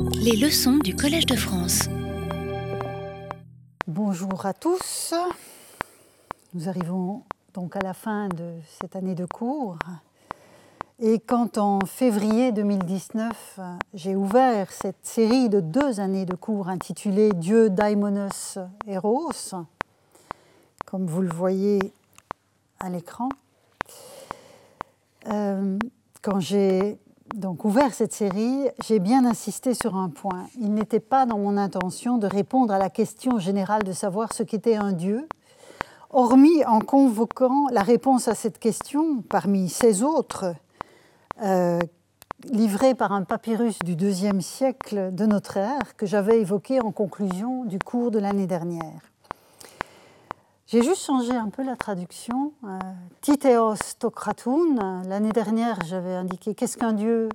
Les leçons du Collège de France. Bonjour à tous. Nous arrivons donc à la fin de cette année de cours. Et quand en février 2019, j'ai ouvert cette série de deux années de cours intitulée Dieu Daimonos Eros, comme vous le voyez à l'écran, euh, quand j'ai donc ouvert cette série, j'ai bien insisté sur un point. Il n'était pas dans mon intention de répondre à la question générale de savoir ce qu'était un Dieu, hormis en convoquant la réponse à cette question parmi ces autres, euh, livrée par un papyrus du deuxième siècle de notre ère que j'avais évoqué en conclusion du cours de l'année dernière. J'ai juste changé un peu la traduction. Euh, Titeos tokratoun. L'année dernière, j'avais indiqué qu'est-ce qu'un dieu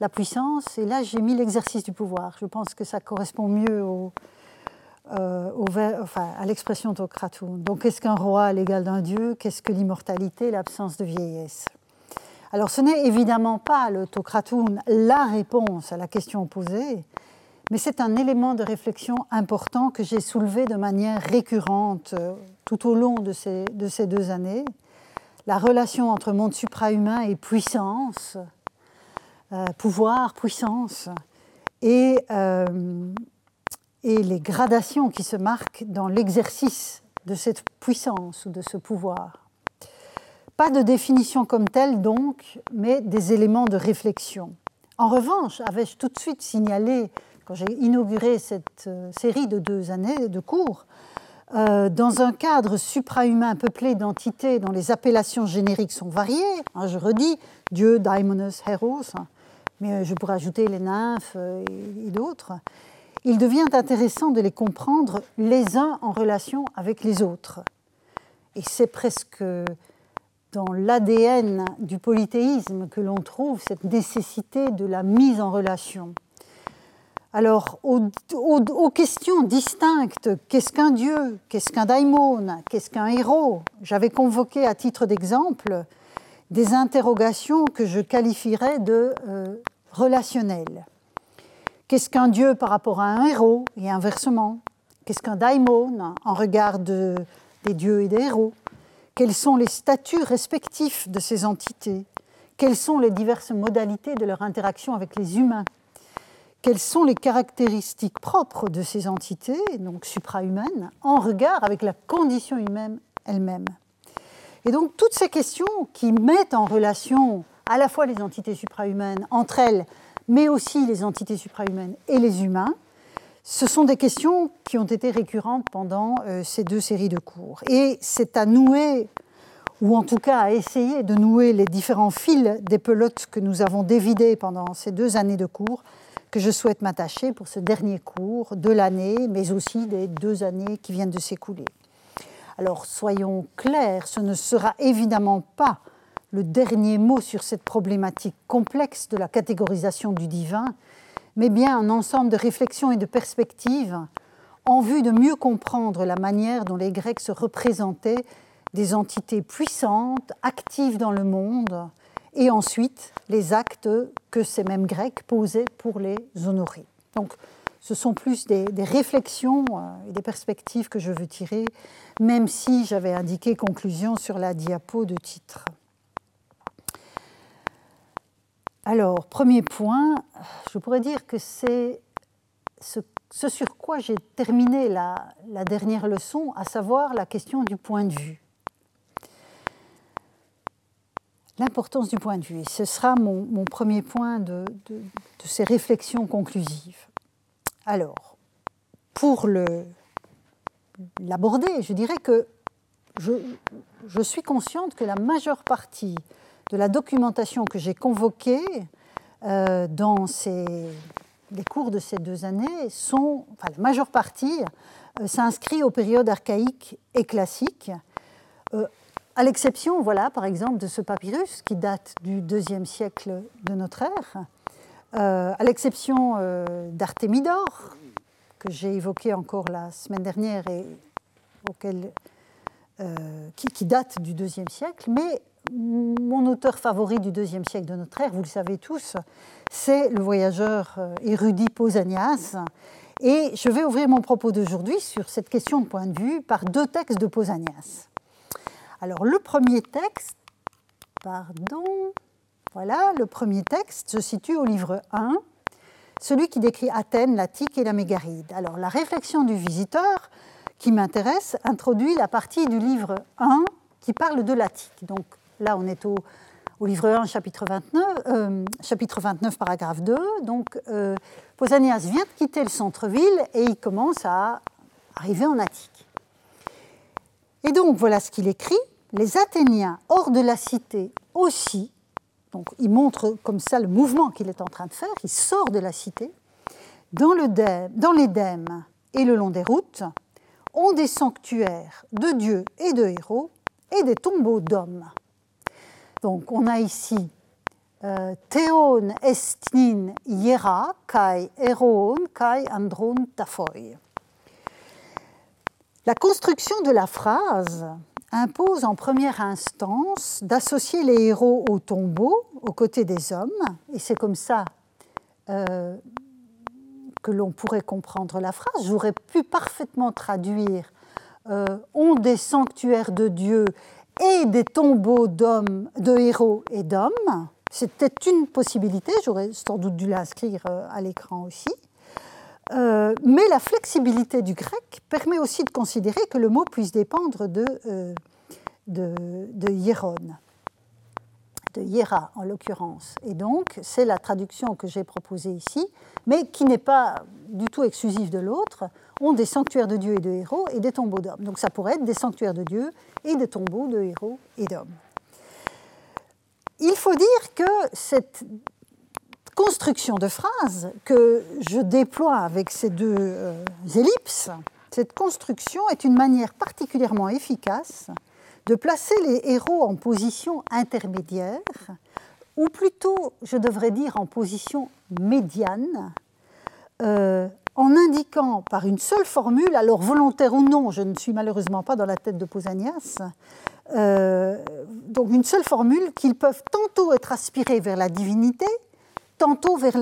La puissance. Et là, j'ai mis l'exercice du pouvoir. Je pense que ça correspond mieux euh, à l'expression tokratoun. Donc, qu'est-ce qu'un roi à l'égal d'un dieu? Qu'est-ce que l'immortalité, l'absence de vieillesse? Alors, ce n'est évidemment pas le tokratoun la réponse à la question posée, mais c'est un élément de réflexion important que j'ai soulevé de manière récurrente euh, tout au long de ces, de ces deux années. La relation entre monde suprahumain et puissance, euh, pouvoir, puissance, et, euh, et les gradations qui se marquent dans l'exercice de cette puissance ou de ce pouvoir. Pas de définition comme telle donc, mais des éléments de réflexion. En revanche, avais-je tout de suite signalé quand j'ai inauguré cette euh, série de deux années de cours, euh, dans un cadre suprahumain peuplé d'entités dont les appellations génériques sont variées, hein, je redis, Dieu, Daimonos, Héros, hein, mais euh, je pourrais ajouter les nymphes et, d'autres, il devient intéressant de les comprendre les uns en relation avec les autres. Et c'est presque dans l'ADN du polythéisme que l'on trouve cette nécessité de la mise en relation. Alors, aux, questions distinctes, qu'est-ce qu'un dieu Qu'est-ce qu'un daimon Qu'est-ce qu'un héros J'avais convoqué à titre d'exemple des interrogations que je qualifierais de euh, relationnelles. Qu'est-ce qu'un dieu par rapport à un héros et inversement? Qu'est-ce qu'un daimon en regard des dieux et des héros? Quels sont les statuts respectifs de ces entités? Quelles sont les diverses modalités de leur interaction avec les humains? Quelles sont les caractéristiques propres de ces entités, donc suprahumaines, en regard avec la condition humaine elle-même. Et donc toutes ces questions qui mettent en relation à la fois les entités suprahumaines entre elles, mais aussi les entités suprahumaines et les humains, ce sont des questions qui ont été récurrentes pendant euh, ces deux séries de cours. Et c'est à nouer, ou en tout cas à essayer de nouer les différents fils des pelotes que nous avons dévidés pendant ces deux années de cours, que je souhaite m'attacher pour ce dernier cours de l'année, mais aussi des deux années qui viennent de s'écouler. Alors soyons clairs, ce ne sera évidemment pas le dernier mot sur cette problématique complexe de la catégorisation du divin, mais bien un ensemble de réflexions et de perspectives en vue de mieux comprendre la manière dont les Grecs se représentaient des entités puissantes, actives dans le monde, et ensuite les actes que ces mêmes Grecs posaient pour les honorer. Donc ce sont plus des, réflexions euh, et des perspectives que je veux tirer, même si j'avais indiqué conclusion sur la diapo de titre. Alors, premier point, je pourrais dire que c'est ce, sur quoi j'ai terminé la dernière leçon, à savoir la question du point de vue. L'importance du point de vue. Et ce sera mon, premier point de, ces réflexions conclusives. Alors, pour l'aborder, je dirais que je, suis consciente que la majeure partie de la documentation que j'ai convoquée euh, dans ces, les cours de ces deux années sont, enfin la majeure partie, euh, s'inscrit aux périodes archaïques et classiques, euh, à l'exception, voilà, par exemple, de ce papyrus qui date du deuxième siècle de notre ère, euh, à l'exception euh, d'Artémidor, que j'ai évoqué encore la semaine dernière et auquel, euh, qui, date du deuxième siècle, mais mon auteur favori du deuxième siècle de notre ère, vous le savez tous, c'est le voyageur érudit Pausanias. Et je vais ouvrir mon propos d'aujourd'hui sur cette question de point de vue par deux textes de Pausanias. Alors le premier texte, pardon, voilà, le premier texte se situe au livre 1, celui qui décrit Athènes, l'Attique et la Mégaride. Alors la réflexion du visiteur qui m'intéresse introduit la partie du livre 1 qui parle de l'Attique. Donc là, on est au, livre 1, chapitre 29, euh, chapitre 29 paragraphe 2. Donc euh, Pausanias vient de quitter le centre-ville et il commence à arriver en Attique. Et donc voilà ce qu'il écrit. Les Athéniens hors de la cité aussi, donc il montre comme ça le mouvement qu'il est en train de faire, il sort de la cité, dans, l'Édème et le long des routes, ont des sanctuaires de dieux et de héros et des tombeaux d'hommes. Donc on a ici euh, Théon estnin kai eroon kai andron tafoi. La construction de la phrase impose en première instance d'associer les héros aux tombeaux aux côtés des hommes, et c'est comme ça euh, que l'on pourrait comprendre la phrase. J'aurais pu parfaitement traduire euh, ont des sanctuaires de Dieu et des tombeaux d'hommes, de héros et d'hommes. C'était une possibilité, j'aurais sans doute dû l'inscrire euh, à l'écran aussi. Euh, mais la flexibilité du grec permet aussi de considérer que le mot puisse dépendre de, de, de hieron, de hiera en l'occurrence. Et donc, c'est la traduction que j'ai proposée ici, mais qui n'est pas du tout exclusive de l'autre ont des sanctuaires de dieux et de héros et des tombeaux d'hommes. Donc ça pourrait être des sanctuaires de dieux et des tombeaux de héros et d'hommes. Il faut dire que cette construction de phrases que je déploie avec ces deux euh, ellipses, cette construction est une manière particulièrement efficace de placer les héros en position intermédiaire, ou plutôt, je devrais dire, en position médiane, euh, en indiquant par une seule formule, alors volontaire ou non, je ne suis malheureusement pas dans la tête de Pausanias, euh, donc une seule formule qu'ils peuvent tantôt être aspirés vers la divinité, tantôt vers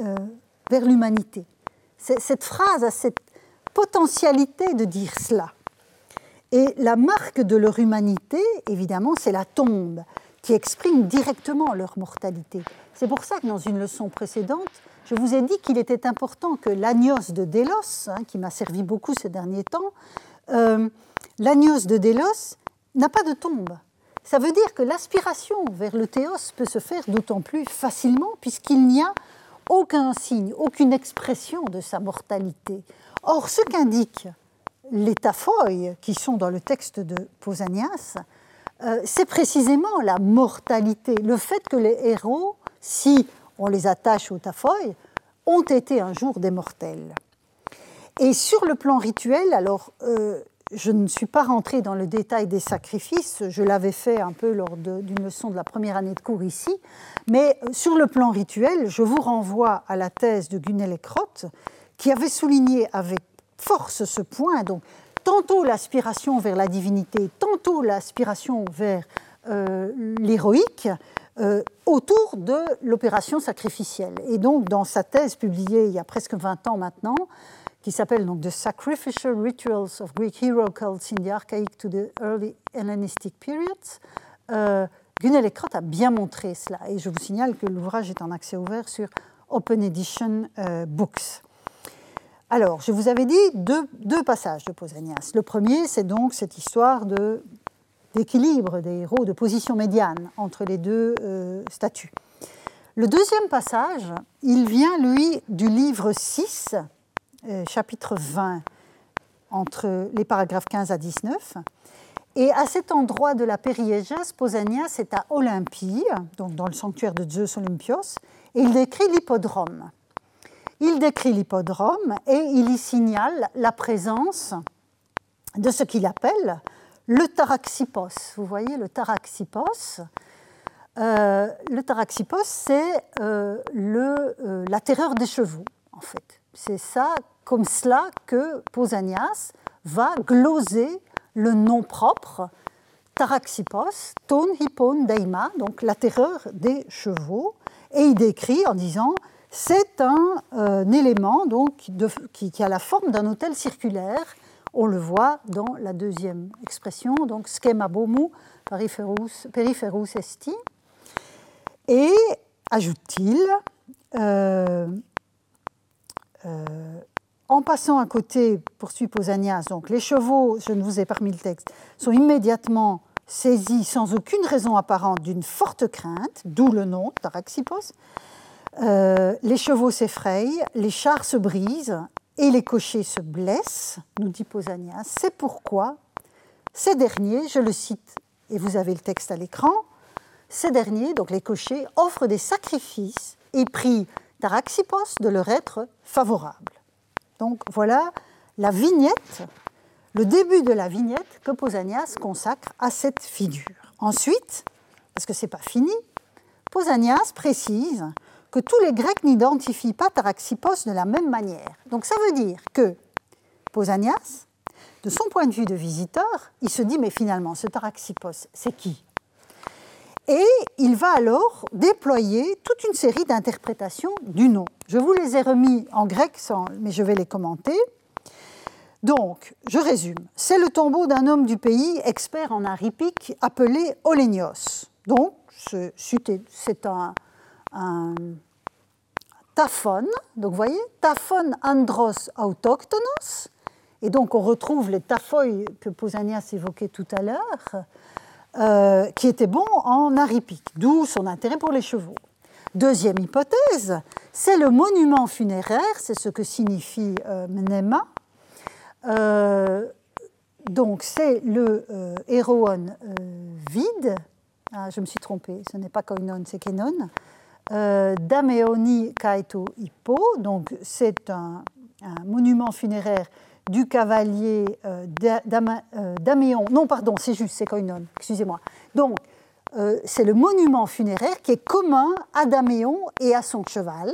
euh, l'humanité. vers cette phrase a cette potentialité de dire cela. Et la marque de leur humanité, évidemment, c'est la tombe, qui exprime directement leur mortalité. C'est pour ça que dans une leçon précédente, je vous ai dit qu'il était important que l'agnos de Délos, hein, qui m'a servi beaucoup ces derniers temps, euh, l'agnos de Délos n'a pas de tombe. Ça veut dire que l'aspiration vers le théos peut se faire d'autant plus facilement puisqu'il n'y a aucun signe, aucune expression de sa mortalité. Or, ce qu'indiquent les taphoïs qui sont dans le texte de Pausanias, euh, c'est précisément la mortalité, le fait que les héros, si on les attache au tafoy, ont été un jour des mortels. Et sur le plan rituel, alors euh, je ne suis pas rentrée dans le détail des sacrifices, je l'avais fait un peu lors d'une leçon de la première année de cours ici, mais euh, sur le plan rituel, je vous renvoie à la thèse de Gunel et Crotte, qui avait souligné avec force ce point, donc tantôt l'aspiration vers la divinité, tantôt l'aspiration vers euh, l'héroïque, euh, autour de l'opération sacrificielle. Et donc, dans sa thèse publiée il y a presque 20 ans maintenant, qui s'appelle donc The Sacrificial Rituals of Greek Hero Cults in the Archaic to the Early Hellenistic Periods, euh, Gunel Ekrot a bien montré cela. Et je vous signale que l'ouvrage est en accès ouvert sur Open Edition euh, Books. Alors, je vous avais dit deux, passages de Pausanias. Le premier, c'est donc cette histoire d'équilibre des héros, de position médiane entre les deux euh, statuts. Le deuxième passage, il vient, lui, du livre 6, euh, chapitre 20, entre les paragraphes 15 à 19. Et à cet endroit de la Périégès, Pausanias est à Olympie, donc dans le sanctuaire de Zeus Olympios, et il décrit l'hippodrome. Il décrit l'hippodrome et il y signale la présence de ce qu'il appelle le taraxipos. Vous voyez, le taraxipos, euh, le taraxipos, c'est euh, la terreur des chevaux, en fait. C'est ça, comme cela, que Pausanias va gloser le nom propre Taraxipos, ton hippon daima, donc la terreur des chevaux, et il décrit en disant c'est un, euh, élément donc, qui, a la forme d'un hôtel circulaire. On le voit dans la deuxième expression, donc schema bomu periferus, esti. Et, ajoute-t-il, euh, euh, en passant à côté, poursuit Posanias, donc les chevaux, je ne vous ai pas remis le texte, sont immédiatement saisis sans aucune raison apparente d'une forte crainte, d'où le nom, Taraxipos. Euh, les chevaux s'effrayent, les chars se brisent et les cochers se blessent, nous dit Posanias. C'est pourquoi ces derniers, je le cite, et vous avez le texte à l'écran, ces derniers, donc les cochers, offrent des sacrifices et prient Taraxipos de leur être favorable. Donc voilà la vignette, le début de la vignette que Pausanias consacre à cette figure. Ensuite, parce que ce n'est pas fini, Pausanias précise que tous les Grecs n'identifient pas Taraxipos de la même manière. Donc ça veut dire que Pausanias, de son point de vue de visiteur, il se dit mais finalement ce Taraxipos, c'est qui? Et il va alors déployer toute une série d'interprétations du nom. Je vous les ai remis en grec, mais je vais les commenter. Donc, je résume. C'est le tombeau d'un homme du pays, expert en art appelé Olénios. Donc, c'est un, un taphone. Donc, vous voyez, taphone andros autochtonos. Et donc, on retrouve les taphoi que Pausanias évoquait tout à l'heure. Euh, qui était bon en hippique, d'où son intérêt pour les chevaux. Deuxième hypothèse, c'est le monument funéraire, c'est ce que signifie euh, mnema. Euh, donc c'est le héroon vide, ah, je me suis trompée, ce n'est pas koinon, c'est kenon. Dameoni kaito hippo, donc c'est un monument funéraire du cavalier euh, euh, d'Améon. Non, pardon, c'est juste, c'est Koinon, excusez-moi. Donc, euh, c'est le monument funéraire qui est commun à Daméon et à son cheval.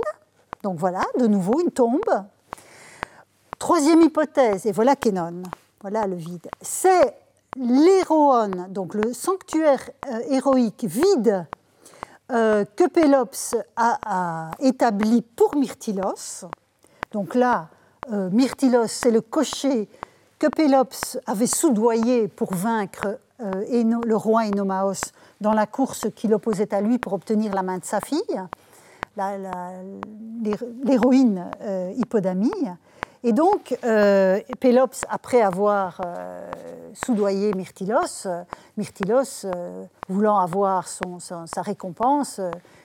Donc voilà, de nouveau, une tombe. Troisième hypothèse, et voilà Kenon, voilà le vide. C'est l'héroon, donc le sanctuaire héroïque vide que Pélops a, établi pour Myrtilos. Donc là, euh, Myrtilos, c'est le cocher que Pélops avait soudoyé pour vaincre euh, le roi Enomaos dans la course qu'il opposait à lui pour obtenir la main de sa fille, l'héroïne euh, Hippodamie. Et donc, Pélops, après avoir soudoyé Myrtilos, Myrtilos, voulant avoir sa récompense,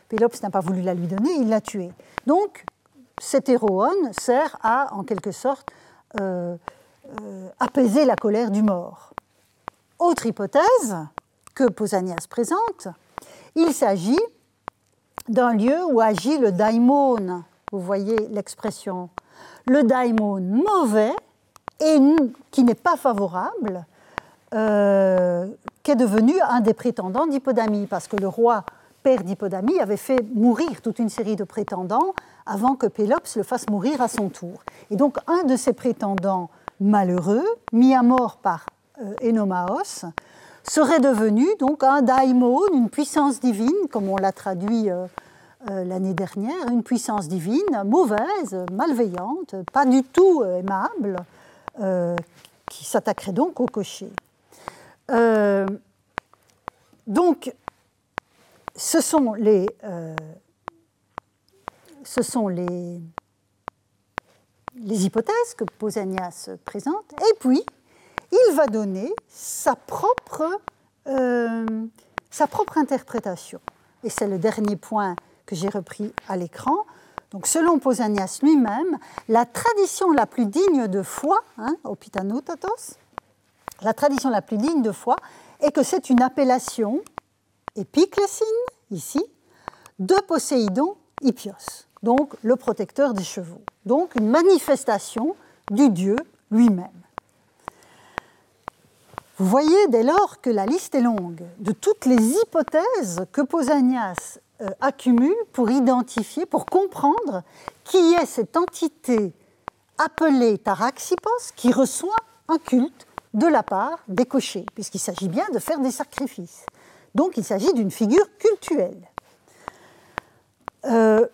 Pélops n'a pas voulu la lui donner, il l'a tué. Donc, cet héroon sert à, en quelque sorte, euh, euh, apaiser la colère du mort. Autre hypothèse que Pausanias présente, il s'agit d'un lieu où agit le daimon. Vous voyez l'expression. Le daimon mauvais et qui n'est pas favorable, euh, qui est devenu un des prétendants d'Hippodamie, parce que le roi père d'Hippodamie avait fait mourir toute une série de prétendants avant que Pélops le fasse mourir à son tour. Et donc un de ces prétendants malheureux, mis à mort par euh, Enomaos, serait devenu donc un daimon, une puissance divine, comme on l'a traduit euh, euh, l'année dernière, une puissance divine mauvaise, malveillante, pas du tout aimable, qui s'attaquerait donc au cocher. donc, ce sont les ce sont les, hypothèses que Pausanias présente, et puis il va donner sa propre, euh, sa propre interprétation. Et c'est le dernier point que j'ai repris à l'écran. Donc, selon Pausanias lui-même, la tradition la plus digne de foi, hein, la tradition la plus digne de foi est que c'est une appellation, épiclésine, ici, de Poséidon Hippios donc le protecteur des chevaux. Donc une manifestation du dieu lui-même. Vous voyez dès lors que la liste est longue de toutes les hypothèses que Pausanias euh, accumule pour identifier, pour comprendre qui est cette entité appelée Taraxipos qui reçoit un culte de la part des cochers, puisqu'il s'agit bien de faire des sacrifices. Donc il s'agit d'une figure cultuelle. Euh,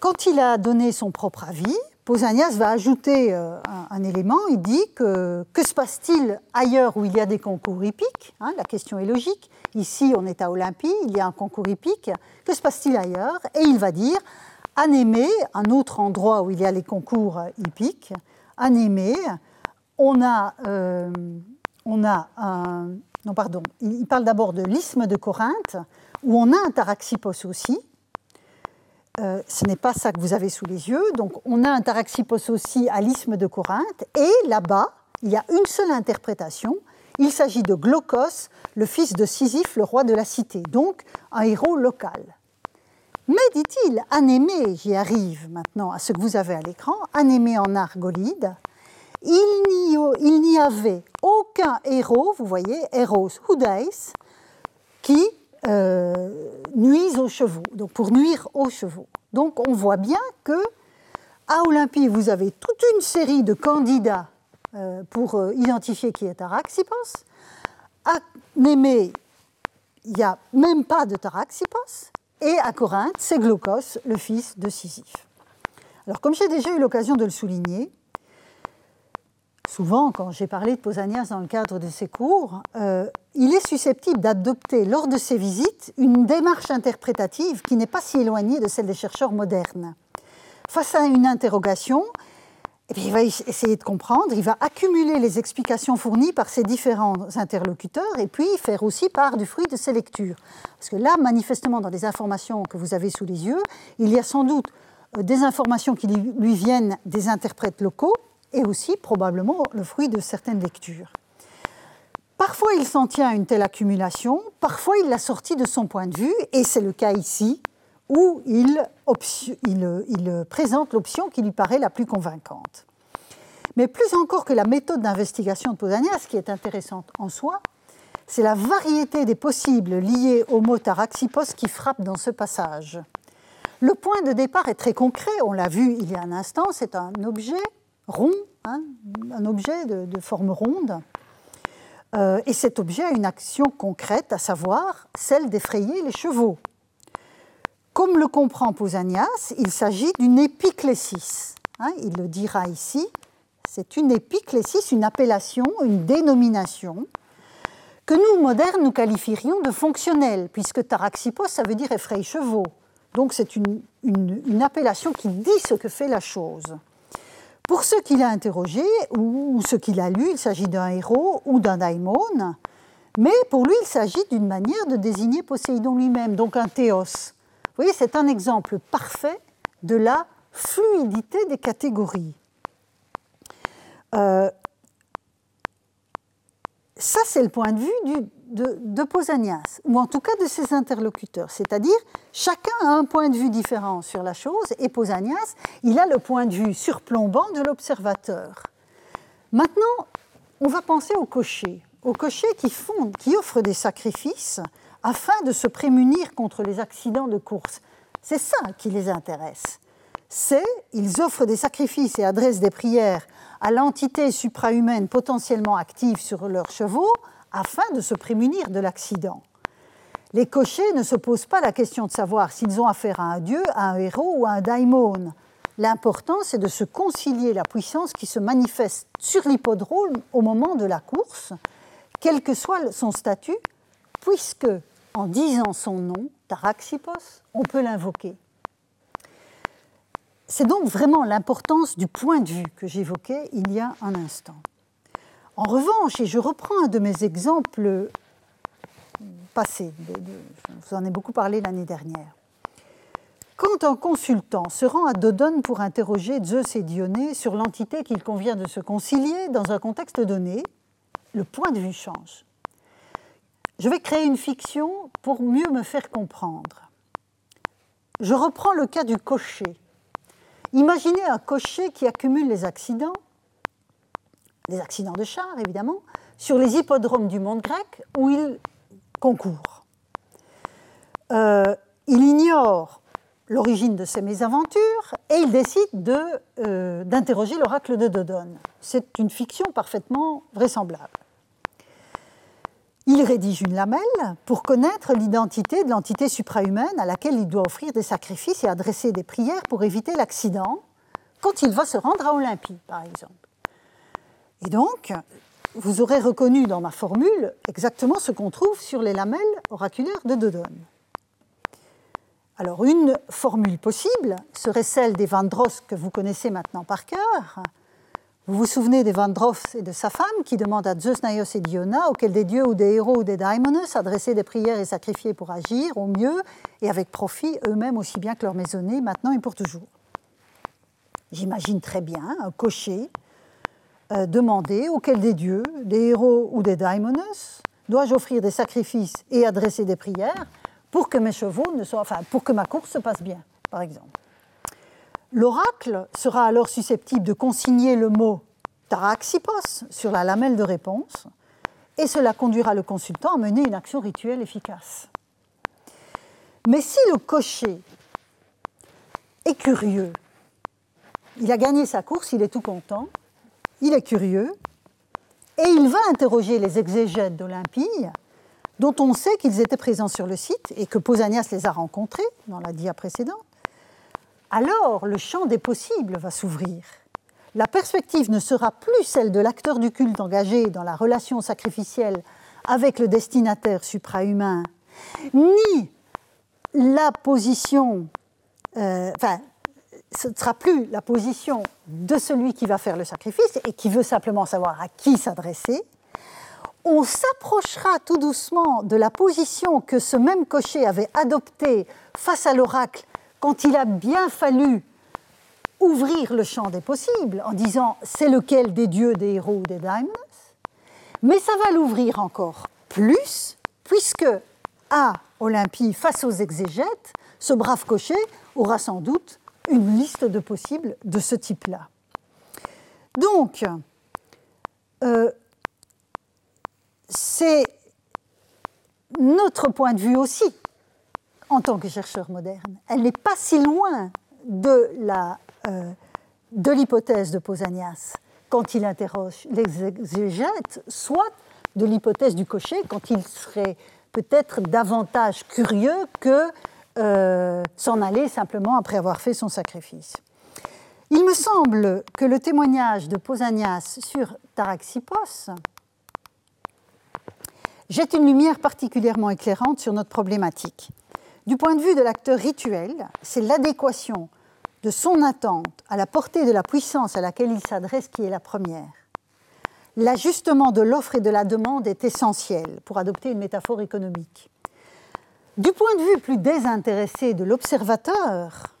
quand il a donné son propre avis, Pausanias va ajouter euh, un, élément. Il dit que que se passe-t-il ailleurs où il y a des concours hippiques hein, La question est logique. Ici, on est à Olympie, il y a un concours hippique. Que se passe-t-il ailleurs? Et il va dire à Némée, un autre endroit où il y a les concours hippiques, à Némée, on a, euh, on a un. Non, pardon. Il parle d'abord de l'isthme de Corinthe, où on a un taraxipos aussi, euh, ce n'est pas ça que vous avez sous les yeux. Donc, on a un taraxipos aussi à l'isthme de Corinthe. Et là-bas, il y a une seule interprétation. Il s'agit de Glaucos, le fils de Sisyphe, le roi de la cité. Donc, un héros local. Mais, dit-il, Anémée, j'y arrive maintenant à ce que vous avez à l'écran, Anémée en argolide, il n'y avait aucun héros, vous voyez, héros hudais, qui nuisent aux chevaux, donc pour nuire aux chevaux. Donc on voit bien que à Olympie, vous avez toute une série de candidats euh, pour euh, identifier qui est Taraxipos. À Némée, il n'y a même pas de Taraxipos. Et à Corinthe, c'est Glaucos, le fils de Sisyphe. Alors comme j'ai déjà eu l'occasion de le souligner, souvent quand j'ai parlé de Pausanias dans le cadre de ses cours, euh, il est susceptible d'adopter lors de ses visites une démarche interprétative qui n'est pas si éloignée de celle des chercheurs modernes. Face à une interrogation, eh il va essayer de comprendre, il va accumuler les explications fournies par ses différents interlocuteurs et puis faire aussi part du fruit de ses lectures. Parce que là, manifestement, dans les informations que vous avez sous les yeux, il y a sans doute euh, des informations qui lui viennent des interprètes locaux, et aussi probablement le fruit de certaines lectures. Parfois, il s'en tient à une telle accumulation, parfois, il l'a sortie de son point de vue, et c'est le cas ici, où il, présente l'option qui lui paraît la plus convaincante. Mais plus encore que la méthode d'investigation de Pausanias, qui est intéressante en soi, c'est la variété des possibles liés au mot taraxipos qui frappe dans ce passage. Le point de départ est très concret, on l'a vu il y a un instant, c'est un objet rond, hein, un objet de, forme ronde. Euh, et cet objet a une action concrète, à savoir celle d'effrayer les chevaux. Comme le comprend Pausanias, il s'agit d'une épiclésis. Hein, il le dira ici. C'est une épiclésis, une appellation, une dénomination que nous, modernes, nous qualifierions de fonctionnelle, puisque taraxipos, ça veut dire effrayer chevaux. Donc c'est une appellation qui dit ce que fait la chose. Pour ceux qu'il a interrogés ou ceux qu'il a lus, il s'agit d'un héros ou d'un daimon, mais pour lui, il s'agit d'une manière de désigner Poséidon lui-même, donc un théos. Vous voyez, c'est un exemple parfait de la fluidité des catégories. Euh, ça, c'est le point de vue du, de, Pausanias, ou en tout cas de ses interlocuteurs. C'est-à-dire, chacun a un point de vue différent sur la chose, et Pausanias, il a le point de vue surplombant de l'observateur. Maintenant, on va penser aux cochers, aux cochers qui, font, qui offrent des sacrifices afin de se prémunir contre les accidents de course. C'est ça qui les intéresse. C'est, ils offrent des sacrifices et adressent des prières à l'entité suprahumaine potentiellement active sur leurs chevaux afin de se prémunir de l'accident. Les cochers ne se posent pas la question de savoir s'ils ont affaire à un dieu, à un héros ou à un daimon. L'important, c'est de se concilier la puissance qui se manifeste sur l'hippodrome au moment de la course, quel que soit son statut, puisque, en disant son nom, Taraxipos, on peut l'invoquer. C'est donc vraiment l'importance du point de vue que j'évoquais il y a un instant. En revanche, et je reprends un de mes exemples passés, je vous en ai beaucoup parlé l'année dernière, quand un consultant se rend à Dodone pour interroger Zeus et Dionée sur l'entité qu'il convient de se concilier dans un contexte donné, le point de vue change. Je vais créer une fiction pour mieux me faire comprendre. Je reprends le cas du cocher. Imaginez un cocher qui accumule les accidents des accidents de chars évidemment, sur les hippodromes du monde grec où il concourt. Euh, il ignore l'origine de ces mésaventures et il décide euh, d'interroger l'oracle de Dodone. C'est une fiction parfaitement vraisemblable. Il rédige une lamelle pour connaître l'identité de l'entité suprahumaine à laquelle il doit offrir des sacrifices et adresser des prières pour éviter l'accident quand il va se rendre à Olympie, par exemple. Et donc, vous aurez reconnu dans ma formule exactement ce qu'on trouve sur les lamelles oraculaires de Dodone. Alors, une formule possible serait celle des Vandross que vous connaissez maintenant par cœur, vous vous souvenez des Vandross et de sa femme qui demandent à Zeus, Naios et Diona, auxquels des dieux ou des héros ou des daimonos adressaient des prières et sacrifiés pour agir au mieux et avec profit eux-mêmes aussi bien que leurs maisonnées, maintenant et pour toujours. J'imagine très bien un cocher euh, demander auquel des dieux, des héros ou des daimonos dois-je offrir des sacrifices et adresser des prières pour que mes chevaux ne soient, enfin, pour que ma course se passe bien, par exemple. L'oracle sera alors susceptible de consigner le mot taraxipos sur la lamelle de réponse et cela conduira le consultant à mener une action rituelle efficace. Mais si le cocher est curieux, il a gagné sa course, il est tout content, il est curieux, et il va interroger les exégètes d'Olympie, dont on sait qu'ils étaient présents sur le site et que Pausanias les a rencontrés dans la dia précédente, alors le champ des possibles va s'ouvrir. La perspective ne sera plus celle de l'acteur du culte engagé dans la relation sacrificielle avec le destinataire suprahumain, ni la position, euh, enfin, ce ne sera plus la position de celui qui va faire le sacrifice et qui veut simplement savoir à qui s'adresser. On s'approchera tout doucement de la position que ce même cocher avait adoptée face à l'oracle quand il a bien fallu ouvrir le champ des possibles en disant c'est lequel des dieux, des héros ou des daimons, mais ça va l'ouvrir encore plus, puisque à Olympie, face aux exégètes, ce brave cocher aura sans doute une liste de possibles de ce type-là. Donc, euh, c'est notre point de vue aussi en tant que chercheur moderne. Elle n'est pas si loin de euh, l'hypothèse de Pausanias quand il interroge les exégètes, soit de l'hypothèse du cocher quand il serait peut-être davantage curieux que euh, s'en aller simplement après avoir fait son sacrifice. Il me semble que le témoignage de Pausanias sur Taraxipos jette une lumière particulièrement éclairante sur notre problématique. Du point de vue de l'acteur rituel, c'est l'adéquation de son attente à la portée de la puissance à laquelle il s'adresse qui est la première. L'ajustement de l'offre et de la demande est essentiel, pour adopter une métaphore économique. Du point de vue plus désintéressé de l'observateur,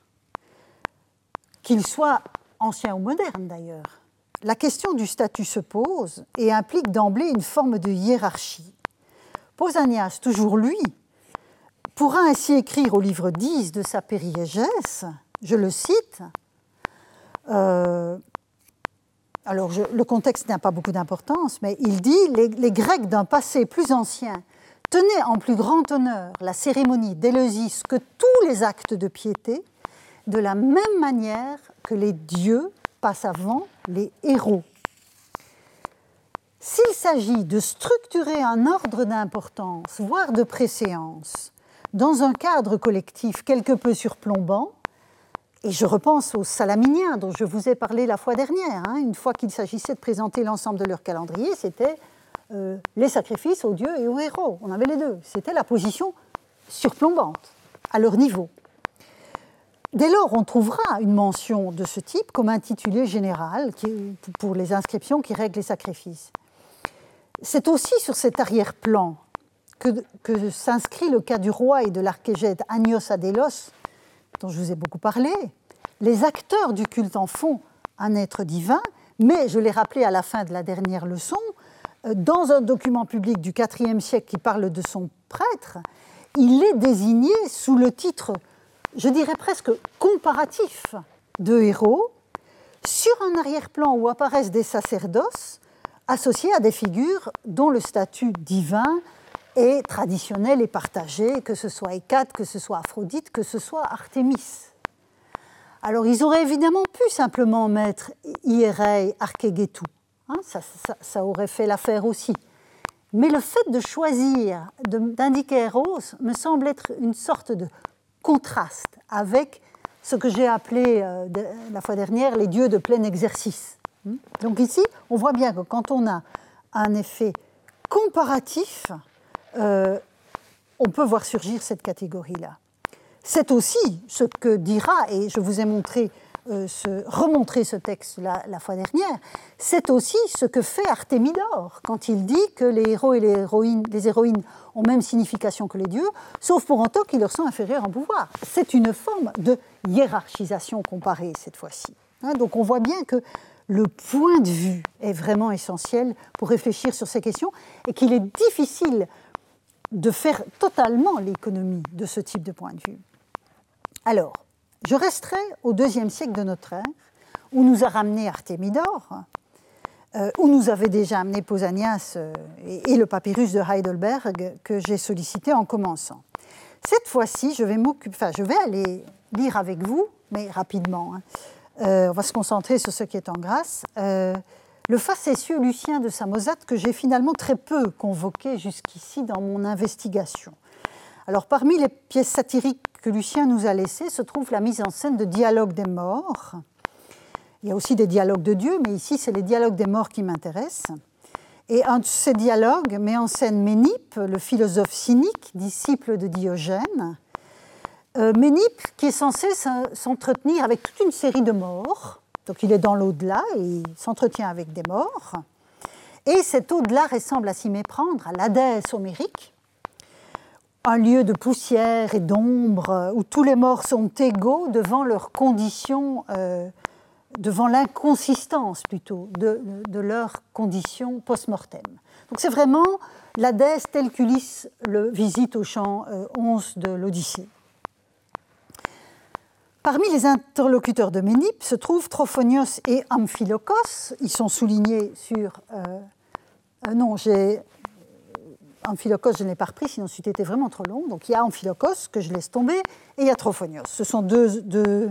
qu'il soit ancien ou moderne d'ailleurs, la question du statut se pose et implique d'emblée une forme de hiérarchie. Pausanias, toujours lui, pourra ainsi écrire au livre 10 de sa périégèse, je le cite, euh, alors le contexte n'a pas beaucoup d'importance, mais il dit les, Grecs d'un passé plus ancien tenaient en plus grand honneur la cérémonie d'Éleusis que tous les actes de piété, de la même manière que les dieux passent avant les héros. S'il s'agit de structurer un ordre d'importance, voire de préséance, dans un cadre collectif quelque peu surplombant, et je repense aux Salaminiens dont je vous ai parlé la fois dernière, hein, une fois qu'il s'agissait de présenter l'ensemble de leur calendrier, c'était euh, les sacrifices aux dieux et aux héros. On avait les deux. C'était la position surplombante, à leur niveau. Dès lors, on trouvera une mention de ce type comme intitulé général pour les inscriptions qui règlent les sacrifices. C'est aussi sur cet arrière-plan que, s'inscrit le cas du roi et de l'archégète Agnos Adélos, dont je vous ai beaucoup parlé. Les acteurs du culte en font un être divin, mais je l'ai rappelé à la fin de la dernière leçon, euh, dans un document public du IVe siècle qui parle de son prêtre, il est désigné sous le titre, je dirais presque comparatif, de héros, sur un arrière-plan où apparaissent des sacerdoces associés à des figures dont le statut divin est traditionnel et partagé, que ce soit Hécate, que ce soit Aphrodite, que ce soit Artémis. Alors ils auraient évidemment pu simplement mettre Hierei Arkegetu. Hein, ça, aurait fait l'affaire aussi. Mais le fait de choisir d'indiquer Eros me semble être une sorte de contraste avec ce que j'ai appelé euh, la fois dernière les dieux de plein exercice. Donc ici, on voit bien que quand on a un effet comparatif, euh, on peut voir surgir cette catégorie-là. C'est aussi ce que dira, et je vous ai montré euh, remontré ce texte la, la fois dernière, c'est aussi ce que fait Artémidore quand il dit que les héros et les héroïnes, les héroïnes ont même signification que les dieux, sauf pour autant qu'ils leur sont inférieurs en pouvoir. C'est une forme de hiérarchisation comparée cette fois-ci. Hein, donc on voit bien que le point de vue est vraiment essentiel pour réfléchir sur ces questions et qu'il est difficile de faire totalement l'économie de ce type de point de vue. Alors, je resterai au deuxième siècle de notre ère, où nous a ramené Artémidore, euh, où nous avait déjà amené Pausanias euh, et, le papyrus de Heidelberg que j'ai sollicité en commençant. Cette fois-ci, je vais enfin, je vais aller lire avec vous, mais rapidement. Hein. Euh, on va se concentrer sur ce qui est en grâce. Le facétieux Lucien de Samosate que j'ai finalement très peu convoqué jusqu'ici dans mon investigation. Alors, parmi les pièces satiriques que Lucien nous a laissées se trouve la mise en scène de dialogues des morts. Il y a aussi des dialogues de Dieu, mais ici, c'est les dialogues des morts qui m'intéressent. Et un de ces dialogues met en scène Ménippe, le philosophe cynique, disciple de Diogène. Euh, Ménippe qui est censé s'entretenir avec toute une série de morts. Donc il est dans l'au-delà et il s'entretient avec des morts. Et cet au-delà ressemble à s'y méprendre à l'Hadès homérique, un lieu de poussière et d'ombre où tous les morts sont égaux devant leurs conditions, euh, devant l'inconsistance plutôt de, leurs conditions post-mortem. Donc c'est vraiment l'Hadès tel qu'Ulysse le visite au champ 11 euh, de l'Odyssée. Parmi les interlocuteurs de Ménippe se trouvent Trophonios et Amphilokos. Ils sont soulignés sur. Euh, non, j'ai Amphilokos, je ne l'ai pas repris, sinon été vraiment trop long. Donc il y a Amphilokos, que je laisse tomber, et il y a Trophonios. Ce sont deux, deux,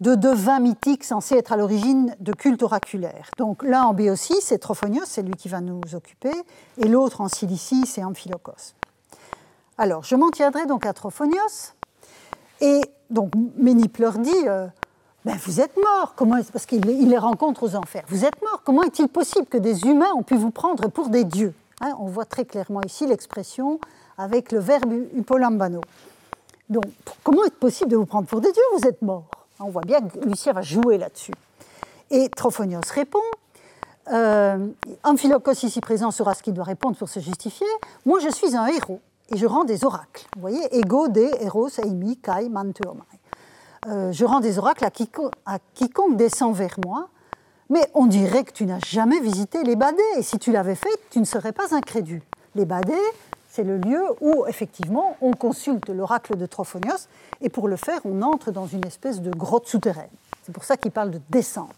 deux devins mythiques censés être à l'origine de cultes oraculaires. Donc l'un en Béotie, c'est Trophonios, c'est lui qui va nous occuper, et l'autre en Cilicie, c'est Amphilokos. Alors, je m'en tiendrai donc à Trophonios, et donc Ménippe leur dit euh, ben, Vous êtes morts, parce qu'il les rencontre aux enfers. Vous êtes morts, comment est-il possible que des humains ont pu vous prendre pour des dieux? Hein, on voit très clairement ici l'expression avec le verbe upolambano. Donc, comment est-ce possible de vous prendre pour des dieux? Vous êtes mort. On voit bien que Lucien va jouer là-dessus. Et Trophonios répond euh, Amphilokos ici présent saura ce qu'il doit répondre pour se justifier. Moi, je suis un héros et je rends des oracles. Vous voyez, ego de héros eimi kai mantuomai. Euh, je rends des oracles à quiconque descend vers moi mais on dirait que tu n'as jamais visité les badés, et si tu l'avais fait, tu ne serais pas incrédule. Les badés, c'est le lieu où, effectivement, on consulte l'oracle de Trophonios, et pour le faire, on entre dans une espèce de grotte souterraine. C'est pour ça qu'il parle de descendre.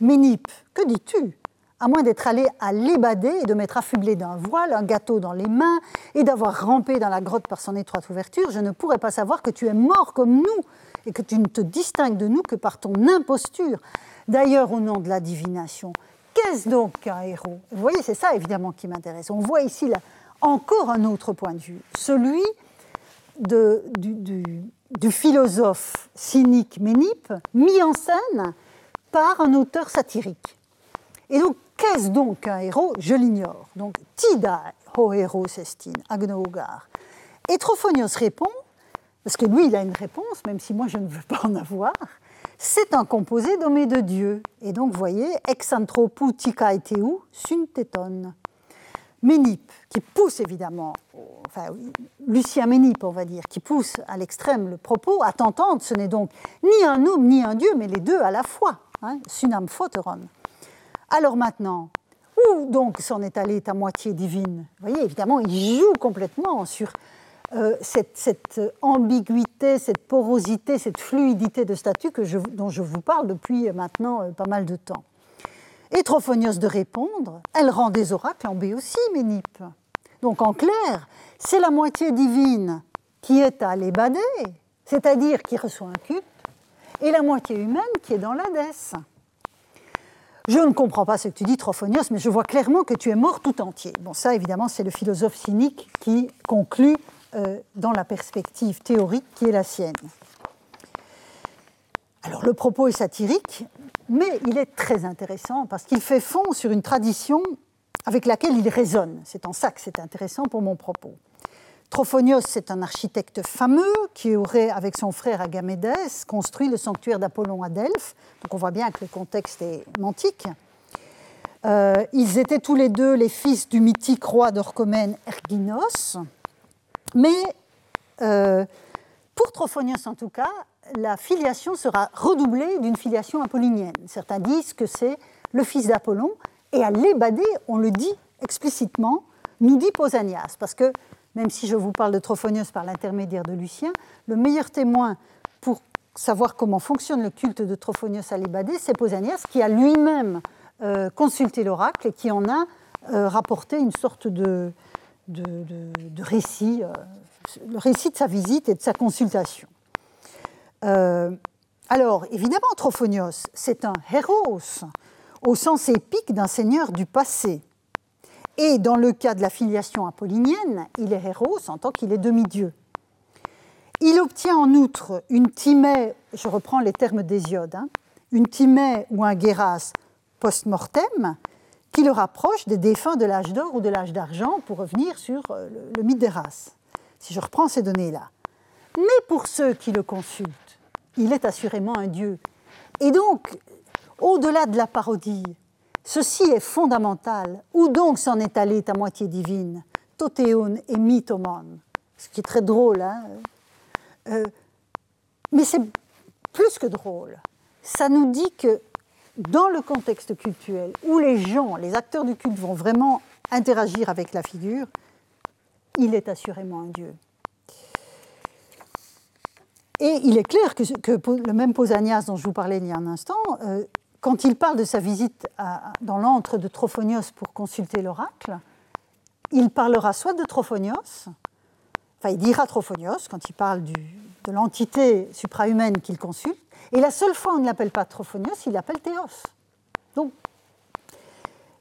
Ménippe, que dis-tu? À moins d'être allé à l'ébadé et de m'être affublé d'un voile, un gâteau dans les mains, et d'avoir rampé dans la grotte par son étroite ouverture, je ne pourrais pas savoir que tu es mort comme nous, et que tu ne te distingues de nous que par ton imposture. D'ailleurs, au nom de la divination, qu'est-ce donc qu'un héros? Vous voyez, c'est ça évidemment qui m'intéresse. On voit ici là, encore un autre point de vue, celui du, philosophe cynique Ménippe, mis en scène par un auteur satirique. Et donc, qu'est-ce donc qu'un héros? Je l'ignore. Donc, Tida, ho héros estine, agnoogar. Et Trophonios répond, parce que lui, il a une réponse, même si moi je ne veux pas en avoir, c'est un composé nommé de Dieu. Et donc, voyez, exanthropou tika eteu synteton. Ménippe, qui pousse évidemment, enfin, Lucien Ménippe, on va dire, qui pousse à l'extrême le propos, à t'entendre, ce n'est donc ni un homme ni un dieu, mais les deux à la fois, hein, sunam photeron. Alors maintenant, où donc s'en est allée ta moitié divine? Vous voyez, évidemment, il joue complètement sur euh, cette, ambiguïté, cette porosité, cette fluidité de statut dont je vous parle depuis maintenant euh, pas mal de temps. Et Trophonios de répondre, elle rend des oracles en B aussi, Ménippe. Donc en clair, c'est la moitié divine qui est à l'Ébadé, c'est-à-dire qui reçoit un culte, et la moitié humaine qui est dans l'Hadès. Je ne comprends pas ce que tu dis, Trophonios, mais je vois clairement que tu es mort tout entier. Bon, ça, évidemment, c'est le philosophe cynique qui conclut euh, dans la perspective théorique qui est la sienne. Alors, le propos est satirique, mais il est très intéressant parce qu'il fait fond sur une tradition avec laquelle il résonne. C'est en ça que c'est intéressant pour mon propos. Trophonios, c'est un architecte fameux qui aurait, avec son frère Agamédès, construit le sanctuaire d'Apollon à Delphes. Donc on voit bien que le contexte est antique. Euh, ils étaient tous les deux les fils du mythique roi d'Orchomène Erginos. Mais euh, pour Trophonios, en tout cas, la filiation sera redoublée d'une filiation apollinienne. Certains disent que c'est le fils d'Apollon, et à l'Ébadé, on le dit explicitement, nous dit Pausanias, parce que même si je vous parle de Trophonios par l'intermédiaire de Lucien, le meilleur témoin pour savoir comment fonctionne le culte de Trophonios à l'Ébadé, c'est Pausanias, qui a lui-même euh, consulté l'oracle et qui en a euh, rapporté une sorte de, de, récit, euh, le récit de sa visite et de sa consultation. alors, évidemment, Trophonios, c'est un héros au sens épique d'un seigneur du passé. Et dans le cas de la filiation apollinienne, il est héros en tant qu'il est demi-dieu. Il obtient en outre une timée, je reprends les termes d'Hésiode, hein, une timée ou un guéras post-mortem qui le rapproche des défunts de l'âge d'or ou de l'âge d'argent pour revenir sur euh, le, mythe des races, si je reprends ces données-là. Mais pour ceux qui le consultent, il est assurément un dieu. Et donc, au-delà de la parodie, Ceci est fondamental. Où donc s'en est allée ta moitié divine Totéon et mythomon? Ce qui est très drôle. Hein euh, mais c'est plus que drôle. Ça nous dit que dans le contexte cultuel, où les gens, les acteurs du culte vont vraiment interagir avec la figure, il est assurément un dieu. Et il est clair que, le même Pausanias dont je vous parlais il y a un instant euh, quand il parle de sa visite dans l'antre de Trophonios pour consulter l'oracle, il parlera soit de Trophonios, enfin il dira Trophonios quand il parle de l'entité suprahumaine qu'il consulte, et la seule fois où on ne l'appelle pas Trophonios, il l'appelle Théos. Donc,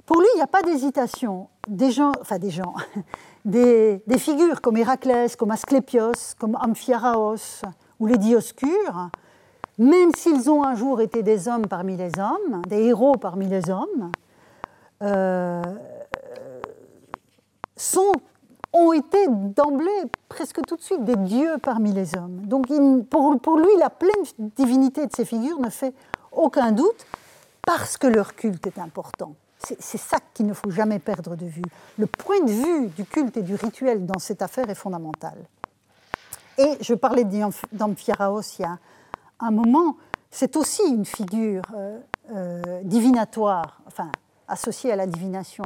pour lui, il n'y a pas d'hésitation. Des gens, enfin des gens, des, figures comme Héraclès, comme Asclépios, comme Amphiaraos ou les Dioscures, même s'ils ont un jour été des hommes parmi les hommes, des héros parmi les hommes, euh, sont, ont été d'emblée, presque tout de suite, des dieux parmi les hommes. Donc pour, lui, la pleine divinité de ces figures ne fait aucun doute parce que leur culte est important. C'est ça qu'il ne faut jamais perdre de vue. Le point de vue du culte et du rituel dans cette affaire est fondamental. Et je parlais d'Amphiaraos il y a un moment, c'est aussi une figure euh, euh, divinatoire, enfin associée à la divination,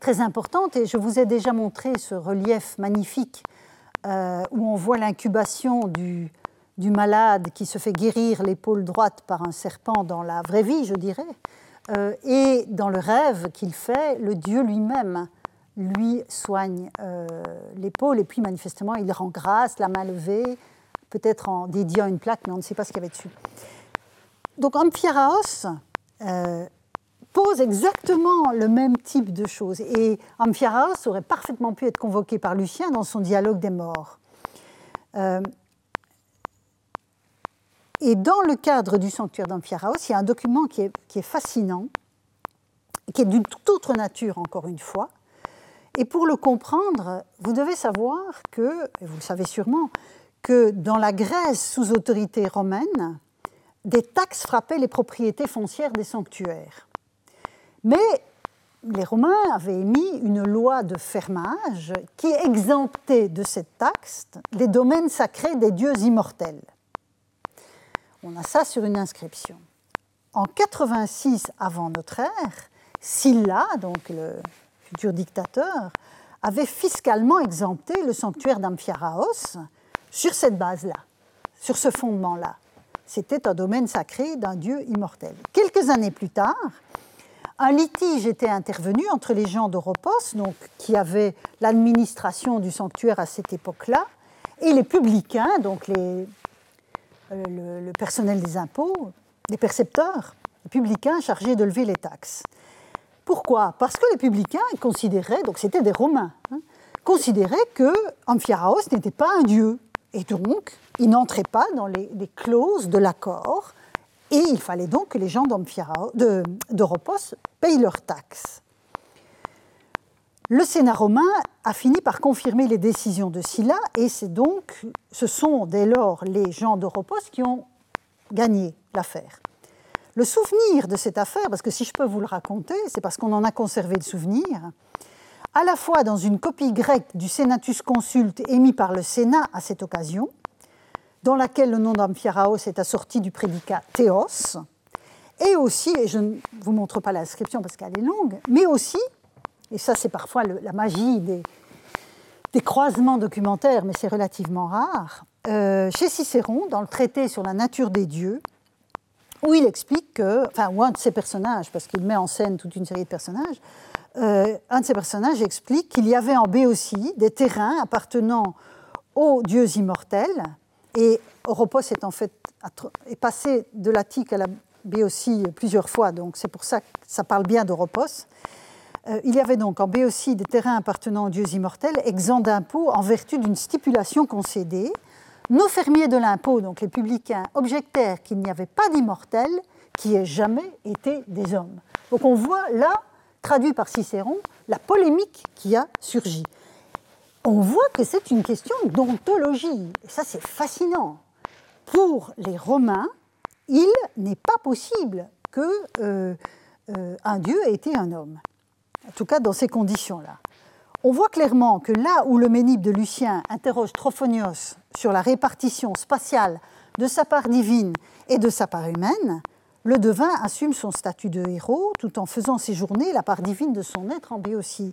très importante. Et je vous ai déjà montré ce relief magnifique euh, où on voit l'incubation du, du, malade qui se fait guérir l'épaule droite par un serpent dans la vraie vie, je dirais. et dans le rêve qu'il fait, le Dieu lui-même lui soigne l'épaule et puis manifestement il rend grâce, la main levée, peut-être en dédiant une plaque, mais on ne sait pas ce qu'il y avait dessus. Donc Amphiaraos euh, pose exactement le même type de choses. Et Amphiaraos aurait parfaitement pu être convoqué par Lucien dans son dialogue des morts. Euh, et dans le cadre du sanctuaire d'Amphiaraos, il y a un document qui est, qui est fascinant, qui est d'une toute autre nature, encore une fois. Et pour le comprendre, vous devez savoir que, vous le savez sûrement, que dans la Grèce sous autorité romaine, des taxes frappaient les propriétés foncières des sanctuaires. Mais les Romains avaient émis une loi de fermage qui exemptait de cette taxe les domaines sacrés des dieux immortels. On a ça sur une inscription. En 86 avant notre ère, Sylla, donc le futur dictateur, avait fiscalement exempté le sanctuaire d'Amphiaraos sur cette base-là, sur ce fondement-là. C'était un domaine sacré d'un Dieu immortel. Quelques années plus tard, un litige était intervenu entre les gens d'Europos, donc qui avaient l'administration du sanctuaire à cette époque-là, et les publicains, donc euh, le, personnel des impôts, les percepteurs, les publicains chargés de lever les taxes. Pourquoi? Parce que les publicains considéraient, donc c'était des Romains, hein, considéraient que Amphiaraos n'était pas un dieu, et donc il n'entrait pas dans les, clauses de l'accord, et il fallait donc que les gens d'Europos payent leurs taxes. Le Sénat romain a fini par confirmer les décisions de Sylla, et donc, ce sont dès lors les gens d'Europos qui ont gagné l'affaire. Le souvenir de cette affaire, parce que si je peux vous le raconter, c'est parce qu'on en a conservé le souvenir, à la fois dans une copie grecque du Senatus Consult émis par le Sénat à cette occasion, dans laquelle le nom d'Amphiaraos est assorti du prédicat théos, et aussi, et je ne vous montre pas l'inscription parce qu'elle est longue, mais aussi et ça c'est parfois la magie des, croisements documentaires, mais c'est relativement rare, euh, chez Cicéron, dans le traité sur la nature des dieux, où il explique que, enfin, ou un de ses personnages, parce qu'il met en scène toute une série de personnages, euh, un de ses personnages explique qu'il y avait en Béotie des terrains appartenant aux dieux immortels, et Oropos est en fait est passé de l'Attique à la Béotie plusieurs fois, donc c'est pour ça que ça parle bien d'Oropos. Euh, il y avait donc en Béotie des terrains appartenant aux dieux immortels exempts d'impôts en vertu d'une stipulation concédée. Nos fermiers de l'impôt, donc les publicains, objectèrent qu'il n'y avait pas d'immortels qui aient jamais été des hommes. Donc on voit là, traduit par Cicéron, la polémique qui a surgi. On voit que c'est une question d'ontologie, et ça c'est fascinant. Pour les Romains, il n'est pas possible qu'un euh, euh, dieu ait été un homme en tout cas dans ces conditions-là. On voit clairement que là où le Ménippe de Lucien interroge Trophonios sur la répartition spatiale de sa part divine et de sa part humaine, le devin assume son statut de héros tout en faisant séjourner la part divine de son être en Béotie.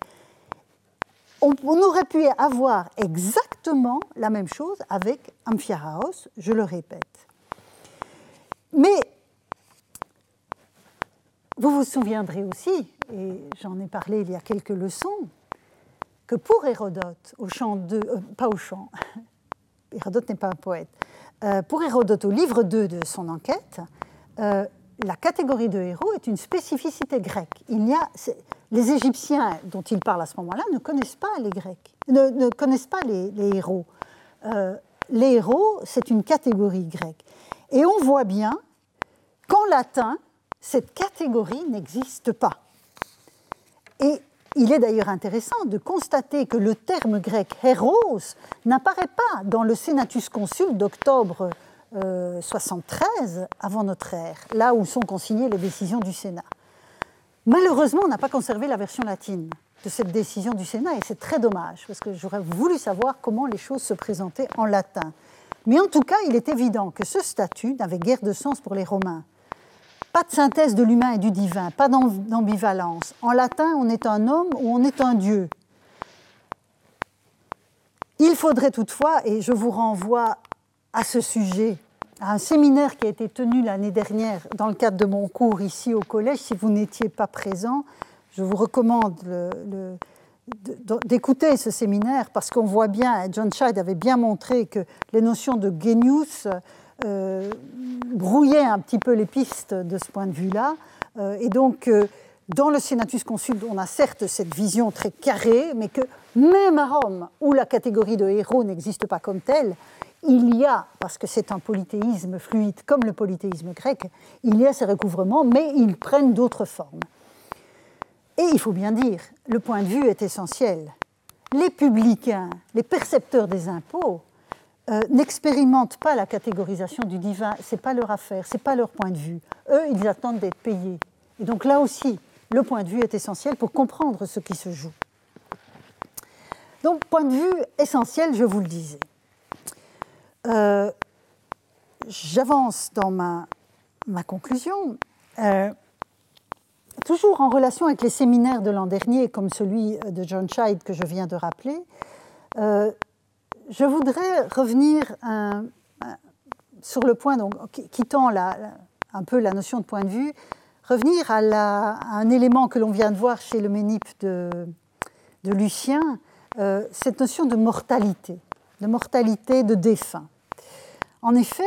On, aurait pu avoir exactement la même chose avec Amphiaraos, je le répète. Mais vous vous souviendrez aussi, et j'en ai parlé il y a quelques leçons, que pour Hérodote, au chant euh, pas au chant, Hérodote n'est pas un poète, euh, pour Hérodote, au livre 2 de son enquête, euh, la catégorie de héros est une spécificité grecque. Il y a, les Égyptiens dont il parle à ce moment-là ne connaissent pas les Grecs, ne, connaissent pas les, héros. les héros, c'est une catégorie grecque. Et on voit bien qu'en latin, cette catégorie n'existe pas. Et il est d'ailleurs intéressant de constater que le terme grec héros n'apparaît pas dans le Senatus Consul d'octobre 73 euh, avant notre ère, là où sont consignées les décisions du Sénat. Malheureusement, on n'a pas conservé la version latine de cette décision du Sénat et c'est très dommage parce que j'aurais voulu savoir comment les choses se présentaient en latin. Mais en tout cas, il est évident que ce statut n'avait guère de sens pour les Romains. Pas de synthèse de l'humain et du divin, pas d'ambivalence. En latin, on est un homme ou on est un dieu. Il faudrait toutefois, et je vous renvoie à ce sujet, un séminaire qui a été tenu l'année dernière dans le cadre de mon cours ici au collège. Si vous n'étiez pas présent, je vous recommande d'écouter ce séminaire parce qu'on voit bien, John Scheid avait bien montré que les notions de genius euh, brouillait un petit peu les pistes de ce point de vue-là. Euh, et donc, euh, dans le Senatus Consul, on a certes cette vision très carrée, mais que même à Rome, où la catégorie de héros n'existe pas comme telle, il y a, parce que c'est un polythéisme fluide comme le polythéisme grec, il y a ces recouvrements, mais ils prennent d'autres formes. Et il faut bien dire, le point de vue est essentiel. Les publicains, les percepteurs des impôts, euh, n'expérimentent pas la catégorisation du divin, c'est pas leur affaire, c'est pas leur point de vue. Eux, ils attendent d'être payés. Et donc là aussi, le point de vue est essentiel pour comprendre ce qui se joue. Donc, point de vue essentiel, je vous le disais. Euh, j'avance dans ma, conclusion. Euh, toujours en relation avec les séminaires de l'an dernier, comme celui de John Scheid que je viens de rappeler, je voudrais revenir sur le point, donc, quittant un peu la notion de point de vue, revenir à, un élément que l'on vient de voir chez le Ménippe de, Lucien, euh, cette notion de mortalité, de mortalité de défunt. En effet,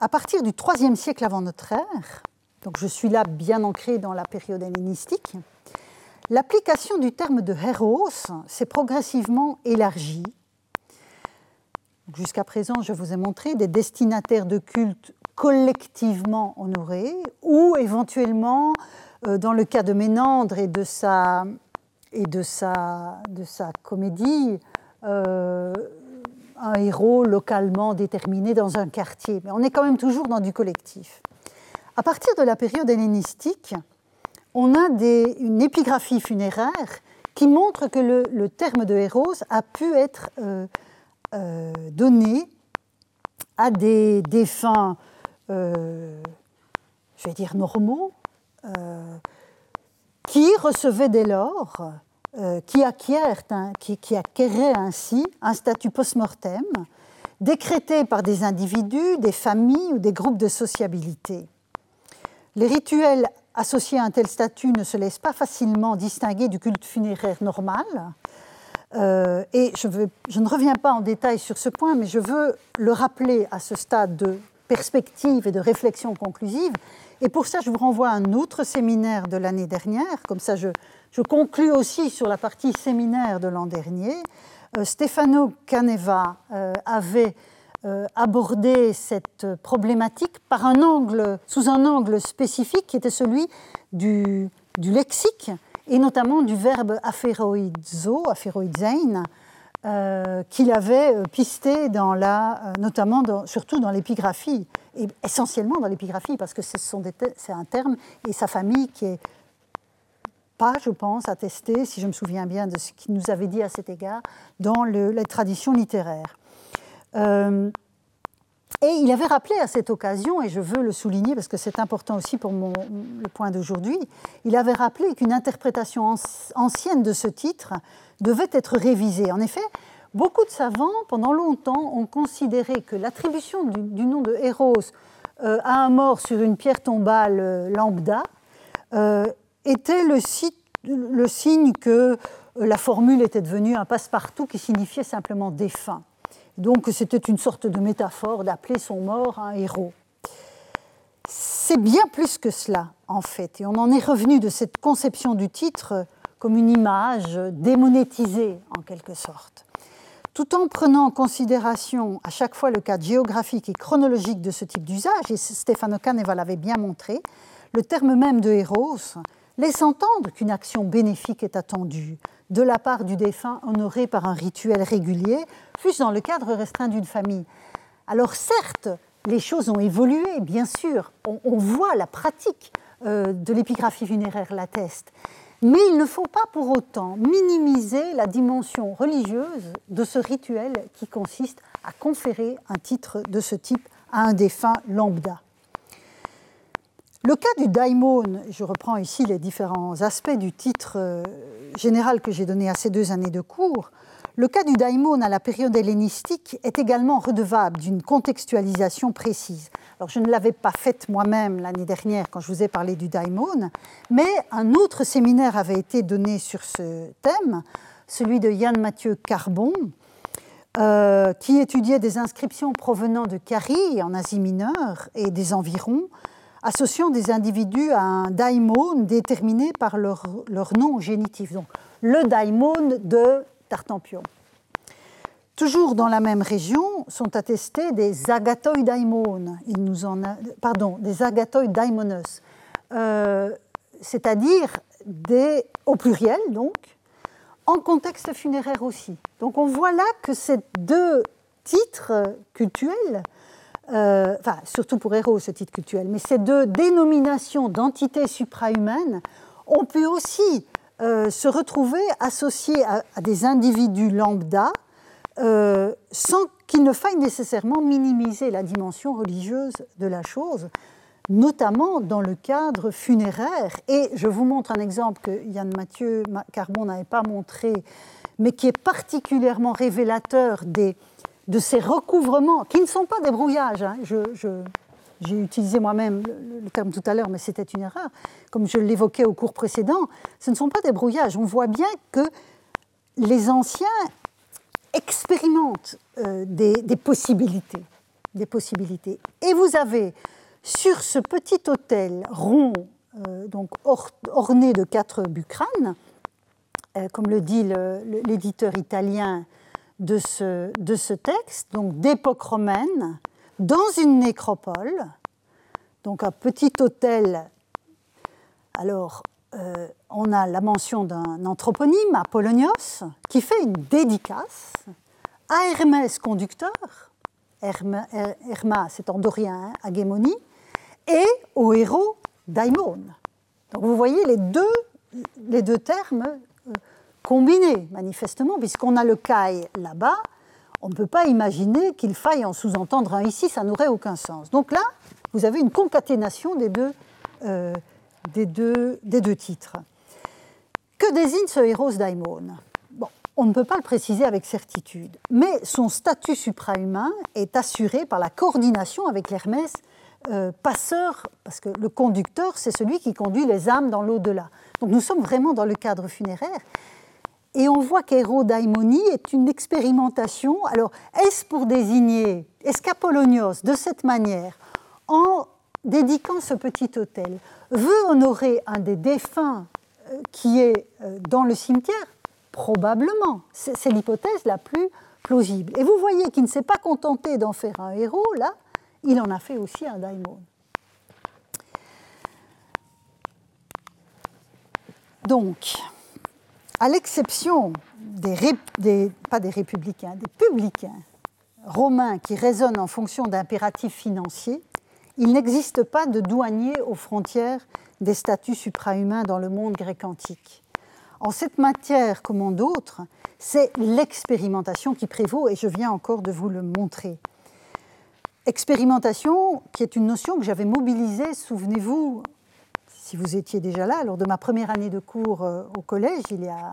à partir du IIIe siècle avant notre ère, donc je suis là bien ancré dans la période hellénistique, l'application du terme de héros s'est progressivement élargie. Jusqu'à présent, je vous ai montré des destinataires de culte collectivement honorés, ou éventuellement, euh, dans le cas de Ménandre et de sa, comédie, euh, un héros localement déterminé dans un quartier. Mais on est quand même toujours dans du collectif. À partir de la période hellénistique, on a des, une épigraphie funéraire qui montre que le, terme de héros a pu être euh, donné à des défunts euh, je vais dire normaux, euh, qui recevaient dès lors, euh, qui, acquièrent ainsi un statut post-mortem décrété par des individus, des familles ou des groupes de sociabilité. Les rituels associés à un tel statut ne se laissent pas facilement distinguer du culte funéraire normal. et je, je, ne reviens pas en détail sur ce point, mais je veux le rappeler à ce stade de perspective et de réflexion conclusive. Et pour ça, je vous renvoie à un autre séminaire de l'année dernière. Comme ça, je, je, conclus aussi sur la partie séminaire de l'an dernier. Euh, Stefano Caneva euh, avait euh, abordé cette problématique par un angle, sous un angle spécifique qui était celui du, du lexique et notamment du verbe aphéroidzo, aphéroidzein, euh, qu'il avait pisté dans la, notamment surtout dans l'épigraphie, essentiellement dans l'épigraphie, parce que c'est un terme et sa famille qui est pas, je pense, attesté, si je me souviens bien de ce qu'il nous avait dit à cet égard, dans le, les traditions littéraires. et il avait rappelé à cette occasion, et je veux le souligner parce que c'est important aussi pour le point d'aujourd'hui, il avait rappelé qu'une interprétation ancienne de ce titre devait être révisé. En effet, beaucoup de savants, pendant longtemps, ont considéré que l'attribution du, nom de Héros euh, à un mort sur une pierre tombale euh, lambda euh, était le, le, signe que la formule était devenue un passe-partout qui signifiait simplement défunt. Donc c'était une sorte de métaphore d'appeler son mort un héros. C'est bien plus que cela, en fait, et on en est revenu de cette conception du titre comme une image démonétisée en quelque sorte. Tout en prenant en considération à chaque fois le cadre géographique et chronologique de ce type d'usage, et Stefano Caneva l'avait bien montré, le terme même de héros laisse entendre qu'une action bénéfique est attendue de la part du défunt honoré par un rituel régulier, fût-ce dans le cadre restreint d'une famille. Alors certes, les choses ont évolué, bien sûr, on, voit la pratique euh, de l'épigraphie funéraire l'atteste, mais il ne faut pas pour autant minimiser la dimension religieuse de ce rituel qui consiste à conférer un titre de ce type à un défunt lambda. Le cas du daimon, je reprends ici les différents aspects du titre euh, général que j'ai donné à ces deux années de cours, le cas du daimon à la période hellénistique est également redevable d'une contextualisation précise. Alors, je ne l'avais pas faite moi-même l'année dernière quand je vous ai parlé du daimon, mais un autre séminaire avait été donné sur ce thème, celui de Yann Mathieu Carbon, euh, qui étudiait des inscriptions provenant de Carie en Asie mineure et des environs, associant des individus à un daimon déterminé par leur, leur nom génitif. Donc, le daimon de Tartampion. Toujours dans la même région sont attestés des agatoidaimon, il nous en a, pardon, des euh, c'est-à-dire des, au pluriel donc, en contexte funéraire aussi. Donc on voit là que ces deux titres cultuels, euh, enfin surtout pour Héros ce titre cultuel, mais ces deux dénominations d'entités suprahumaines ont pu aussi euh, se retrouver associés à, des individus lambda euh, sans qu'il ne faille nécessairement minimiser la dimension religieuse de la chose, notamment dans le cadre funéraire. Et je vous montre un exemple que Yann Mathieu Carbon n'avait pas montré, mais qui est particulièrement révélateur des, de ces recouvrements, qui ne sont pas des brouillages. Hein. J'ai utilisé moi-même le, terme tout à l'heure, mais c'était une erreur, comme je l'évoquais au cours précédent, ce ne sont pas des brouillages. On voit bien que les anciens expérimentent euh, des, possibilités, des possibilités. Et vous avez sur ce petit hôtel rond, euh, donc orné de quatre bucranes, euh, comme le dit l'éditeur italien de ce, de ce texte, donc d'époque romaine, dans une nécropole, donc un petit hôtel. Alors, euh, on a la mention d'un anthroponyme, Apollonios, qui fait une dédicace à Hermès conducteur, Herma, c'est en dorien, hein, et au héros Daimon. Donc vous voyez les deux, les deux termes euh, combinés, manifestement, puisqu'on a le Kai là-bas, on ne peut pas imaginer qu'il faille en sous-entendre un ici, ça n'aurait aucun sens. Donc là, vous avez une concaténation des deux, euh, titres. Que désigne ce héros daimon? On ne peut pas le préciser avec certitude, mais son statut suprahumain est assuré par la coordination avec l'Hermès euh, passeur, parce que le conducteur, c'est celui qui conduit les âmes dans l'au-delà. Donc nous sommes vraiment dans le cadre funéraire. Et on voit qu'Hérodaimonie est une expérimentation. Alors, est-ce pour désigner, est-ce qu'Apollonios, de cette manière, en dédiquant ce petit hôtel, veut honorer un des défunts euh, qui est euh, dans le cimetière? Probablement. C'est l'hypothèse la plus plausible. Et vous voyez qu'il ne s'est pas contenté d'en faire un héros, là, il en a fait aussi un daimon. Donc, à l'exception des, républicains, des publicains romains qui raisonnent en fonction d'impératifs financiers, il n'existe pas de douanier aux frontières des statuts suprahumains dans le monde grec antique. En cette matière, comme en d'autres, c'est l'expérimentation qui prévaut et je viens encore de vous le montrer. Expérimentation qui est une notion que j'avais mobilisée, souvenez-vous, si vous étiez déjà là, lors de ma première année de cours euh, au collège, il y a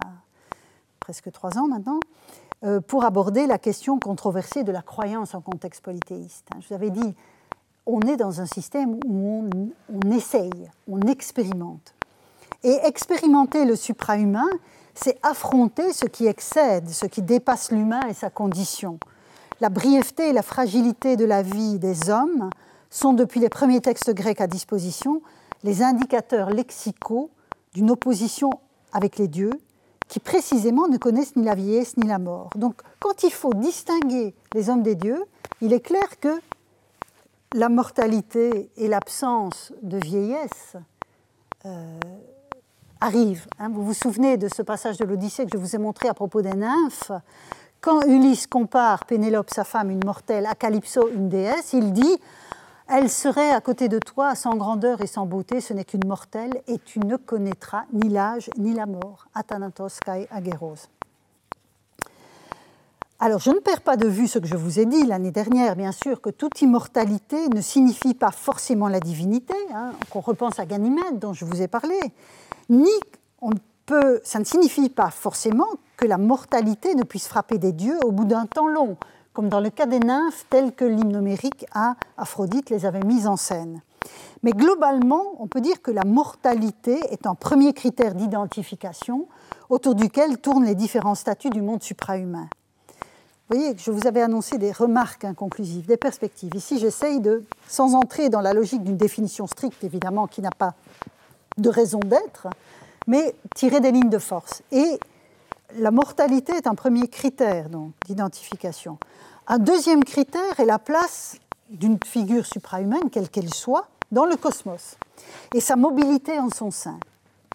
presque trois ans maintenant, euh, pour aborder la question controversée de la croyance en contexte polythéiste. Je vous avais dit, on est dans un système où on, on essaye, on expérimente. Et expérimenter le suprahumain, c'est affronter ce qui excède, ce qui dépasse l'humain et sa condition. La brièveté et la fragilité de la vie des hommes sont, depuis les premiers textes grecs à disposition, les indicateurs lexicaux d'une opposition avec les dieux qui précisément ne connaissent ni la vieillesse ni la mort. Donc quand il faut distinguer les hommes des dieux, il est clair que la mortalité et l'absence de vieillesse euh, arrivent. Hein. Vous vous souvenez de ce passage de l'Odyssée que je vous ai montré à propos des nymphes? Quand Ulysse compare Pénélope, sa femme, une mortelle, à Calypso, une déesse, il dit elle serait à côté de toi sans grandeur et sans beauté, ce n'est qu'une mortelle, et tu ne connaîtras ni l'âge ni la mort. Athanatos kai ageros. Alors, je ne perds pas de vue ce que je vous ai dit l'année dernière, bien sûr, que toute immortalité ne signifie pas forcément la divinité, hein, qu'on repense à Ganymède dont je vous ai parlé, ni on peut, ça ne signifie pas forcément que la mortalité ne puisse frapper des dieux au bout d'un temps long comme dans le cas des nymphes telles que l'hymnomérique à Aphrodite les avait mises en scène. Mais globalement, on peut dire que la mortalité est un premier critère d'identification autour duquel tournent les différents statuts du monde suprahumain. Vous voyez, je vous avais annoncé des remarques inconclusives, des perspectives. Ici, j'essaye de, sans entrer dans la logique d'une définition stricte, évidemment, qui n'a pas de raison d'être, mais tirer des lignes de force. Et la mortalité est un premier critère d'identification. Un deuxième critère est la place d'une figure suprahumaine, quelle qu'elle soit, dans le cosmos et sa mobilité en son sein.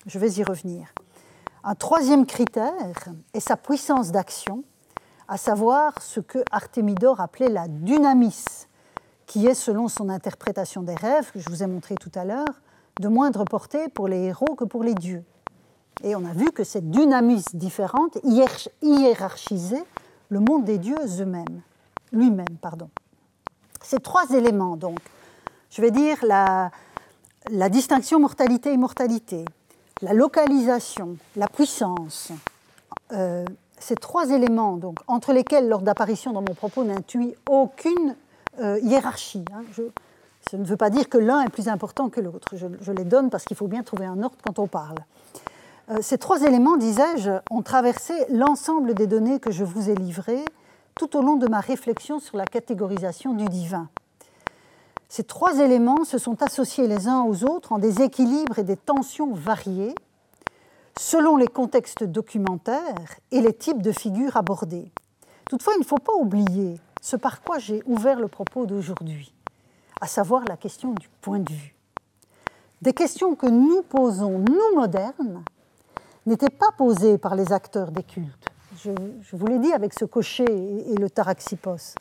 Je vais y revenir. Un troisième critère est sa puissance d'action, à savoir ce que Artémidor appelait la dynamis, qui est, selon son interprétation des rêves, que je vous ai montré tout à l'heure, de moindre portée pour les héros que pour les dieux. Et on a vu que cette dynamis différente hiérarchisait le monde des dieux eux-mêmes, lui-même, pardon. Ces trois éléments, donc, je vais dire la, distinction mortalité-immortalité, la localisation, la puissance, euh, ces trois éléments, donc, entre lesquels, lors d'apparition dans mon propos, n'intuit aucune euh, hiérarchie. Hein. Ça ne veut pas dire que l'un est plus important que l'autre. Je, les donne parce qu'il faut bien trouver un ordre quand on parle. Euh, ces trois éléments, disais-je, ont traversé l'ensemble des données que je vous ai livrées tout au long de ma réflexion sur la catégorisation du divin. Ces trois éléments se sont associés les uns aux autres en des équilibres et des tensions variés selon les contextes documentaires et les types de figures abordées. Toutefois, il ne faut pas oublier ce par quoi j'ai ouvert le propos d'aujourd'hui, à savoir la question du point de vue. Des questions que nous posons, nous modernes, n'étaient pas posées par les acteurs des cultes. Je, vous l'ai dit avec ce cocher et, et le taraxipos.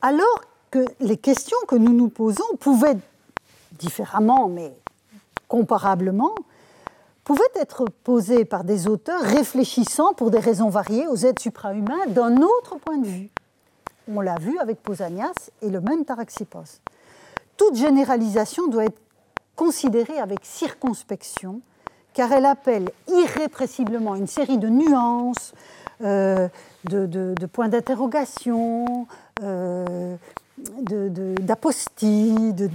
Alors que les questions que nous nous posons pouvaient, différemment mais comparablement, pouvaient être posées par des auteurs réfléchissant pour des raisons variées aux êtres suprahumains d'un autre point de vue. On l'a vu avec Pausanias et le même Taraxipos. Toute généralisation doit être considérée avec circonspection, car elle appelle irrépressiblement une série de nuances, euh, de, points d'interrogation, euh, d'apostilles, de,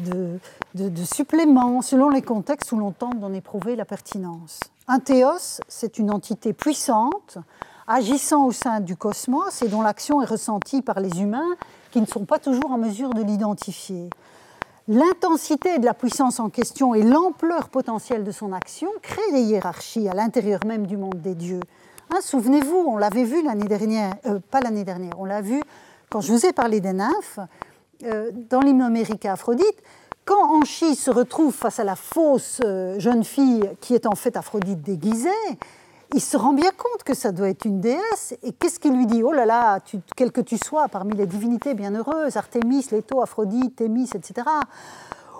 de, suppléments, selon les contextes où l'on tente d'en éprouver la pertinence. Un théos, c'est une entité puissante, agissant au sein du cosmos et dont l'action est ressentie par les humains qui ne sont pas toujours en mesure de l'identifier. L'intensité de la puissance en question et l'ampleur potentielle de son action créent des hiérarchies à l'intérieur même du monde des dieux. Souvenez-vous, on l'avait vu l'année dernière, euh, pas l'année dernière, on l'a vu quand je vous ai parlé des nymphes, euh, dans l'hymne homérique Aphrodite, quand Anchi se retrouve face à la fausse euh, jeune fille qui est en fait Aphrodite déguisée, il se rend bien compte que ça doit être une déesse. Et qu'est-ce qu'il lui dit? Oh là là, tu, quel que tu sois, parmi les divinités bienheureuses, Artémis, Leto, Aphrodite, Thémis, etc.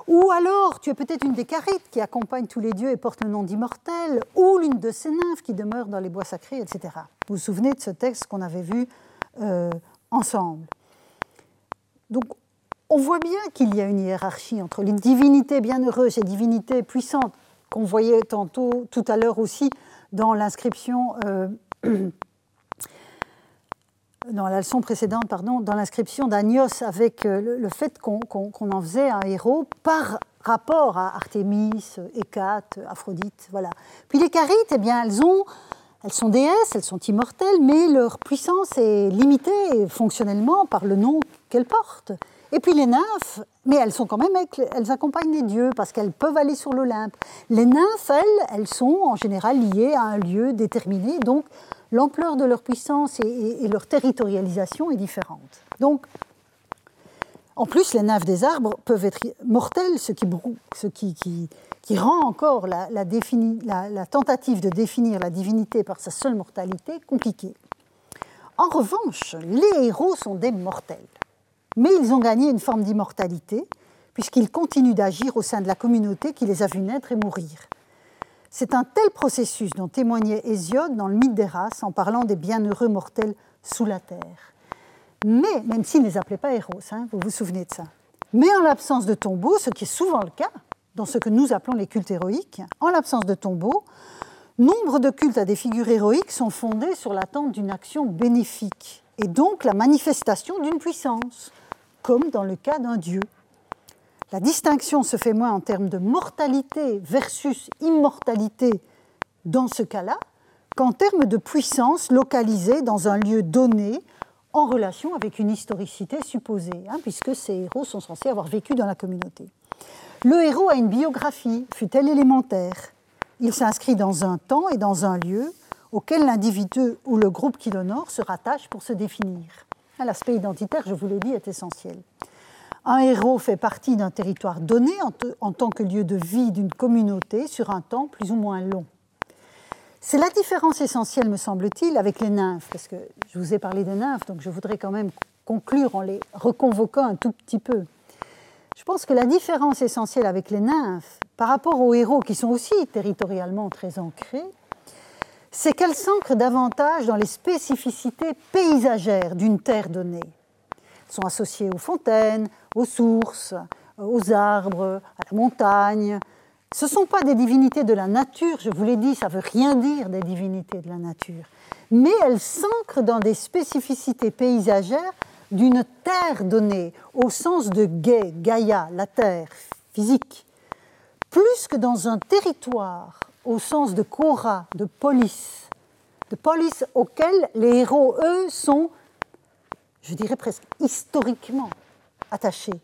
Ou alors, tu es peut-être une des carites qui accompagne tous les dieux et porte le nom d'immortel, ou l'une de ces nymphes qui demeure dans les bois sacrés, etc. Vous vous souvenez de ce texte qu'on avait vu euh, ensemble? Donc, on voit bien qu'il y a une hiérarchie entre les divinités bienheureuses et divinités puissantes qu'on voyait tantôt, tout à l'heure aussi, dans l'inscription, euh, dans la leçon précédente, pardon, dans l'inscription d'Agnos avec euh, le, fait qu'on en faisait un héros par rapport à Artémis, Hécate, Aphrodite, voilà. Puis les Carites, eh bien, elles ont, elles sont déesses, elles sont immortelles, mais leur puissance est limitée fonctionnellement par le nom qu'elles portent. Et puis les nymphes, mais elles sont quand même, elles accompagnent les dieux parce qu'elles peuvent aller sur l'Olympe. Les nymphes, elles, elles sont en général liées à un lieu déterminé, donc l'ampleur de leur puissance et, leur territorialisation est différente. Donc, en plus, les nymphes des arbres peuvent être mortelles, ce qui, rend encore la tentative de définir la divinité par sa seule mortalité compliquée. En revanche, les héros sont des mortels mais ils ont gagné une forme d'immortalité, puisqu'ils continuent d'agir au sein de la communauté qui les a vus naître et mourir. C'est un tel processus dont témoignait Hésiode dans le mythe des races en parlant des bienheureux mortels sous la terre. Mais, même s'il ne les appelait pas héros, hein, vous vous souvenez de ça. Mais en l'absence de tombeau, ce qui est souvent le cas dans ce que nous appelons les cultes héroïques, en l'absence de tombeau, nombre de cultes à des figures héroïques sont fondés sur l'attente d'une action bénéfique et donc la manifestation d'une puissance comme dans le cas d'un dieu. La distinction se fait moins en termes de mortalité versus immortalité dans ce cas-là qu'en termes de puissance localisée dans un lieu donné en relation avec une historicité supposée, hein, puisque ces héros sont censés avoir vécu dans la communauté. Le héros a une biographie, fut-elle élémentaire. Il s'inscrit dans un temps et dans un lieu auquel l'individu ou le groupe qui l'honore se rattache pour se définir. L'aspect identitaire, je vous l'ai dit, est essentiel. Un héros fait partie d'un territoire donné en, tant que lieu de vie d'une communauté sur un temps plus ou moins long. C'est la différence essentielle, me semble-t-il, avec les nymphes, parce que je vous ai parlé des nymphes, donc je voudrais quand même conclure en les reconvoquant un tout petit peu. Je pense que la différence essentielle avec les nymphes, par rapport aux héros qui sont aussi territorialement très ancrés, c'est qu'elles s'ancrent davantage dans les spécificités paysagères d'une terre donnée. Elles sont associées aux fontaines, aux sources, aux arbres, à la montagne. Ce ne sont pas des divinités de la nature, je vous l'ai dit, ça ne veut rien dire des divinités de la nature. Mais elles s'ancrent dans des spécificités paysagères d'une terre donnée, au sens de Gai, Gaïa, la terre physique, plus que dans un territoire, au sens de Kora, de police, de police auquel les héros, eux, sont, je dirais presque historiquement attachés.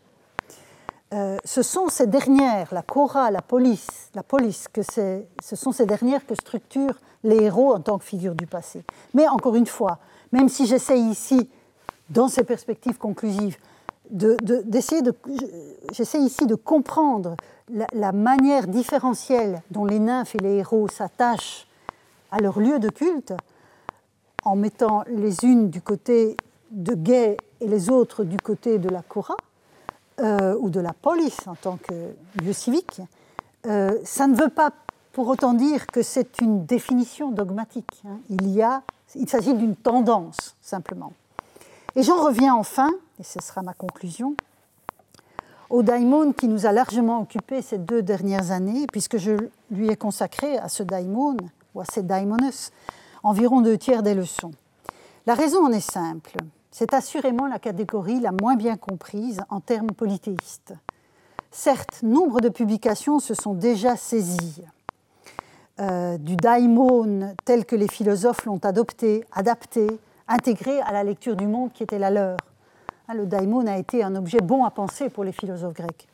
Euh, ce sont ces dernières, la Cora, la police, la police, que ce sont ces dernières que structurent les héros en tant que figure du passé. Mais encore une fois, même si j'essaie ici, dans ces perspectives conclusives, d'essayer de, j'essaie ici de comprendre la, manière différentielle dont les nymphes et les héros s'attachent à leur lieu de culte, en mettant les unes du côté de Gay et les autres du côté de la Cora, euh, ou de la police en tant que lieu civique, euh, ça ne veut pas pour autant dire que c'est une définition dogmatique. Hein. Il y a, il s'agit d'une tendance simplement. Et j'en reviens enfin, et ce sera ma conclusion, au daimon qui nous a largement occupés ces deux dernières années, puisque je lui ai consacré à ce daimon, ou à ces daimones, environ deux tiers des leçons. La raison en est simple. C'est assurément la catégorie la moins bien comprise en termes polythéistes. Certes, nombre de publications se sont déjà saisies euh, du daimon tel que les philosophes l'ont adopté, adapté, intégré à la lecture du monde qui était la leur. Hein, le daimon a été un objet bon à penser pour les philosophes grecs.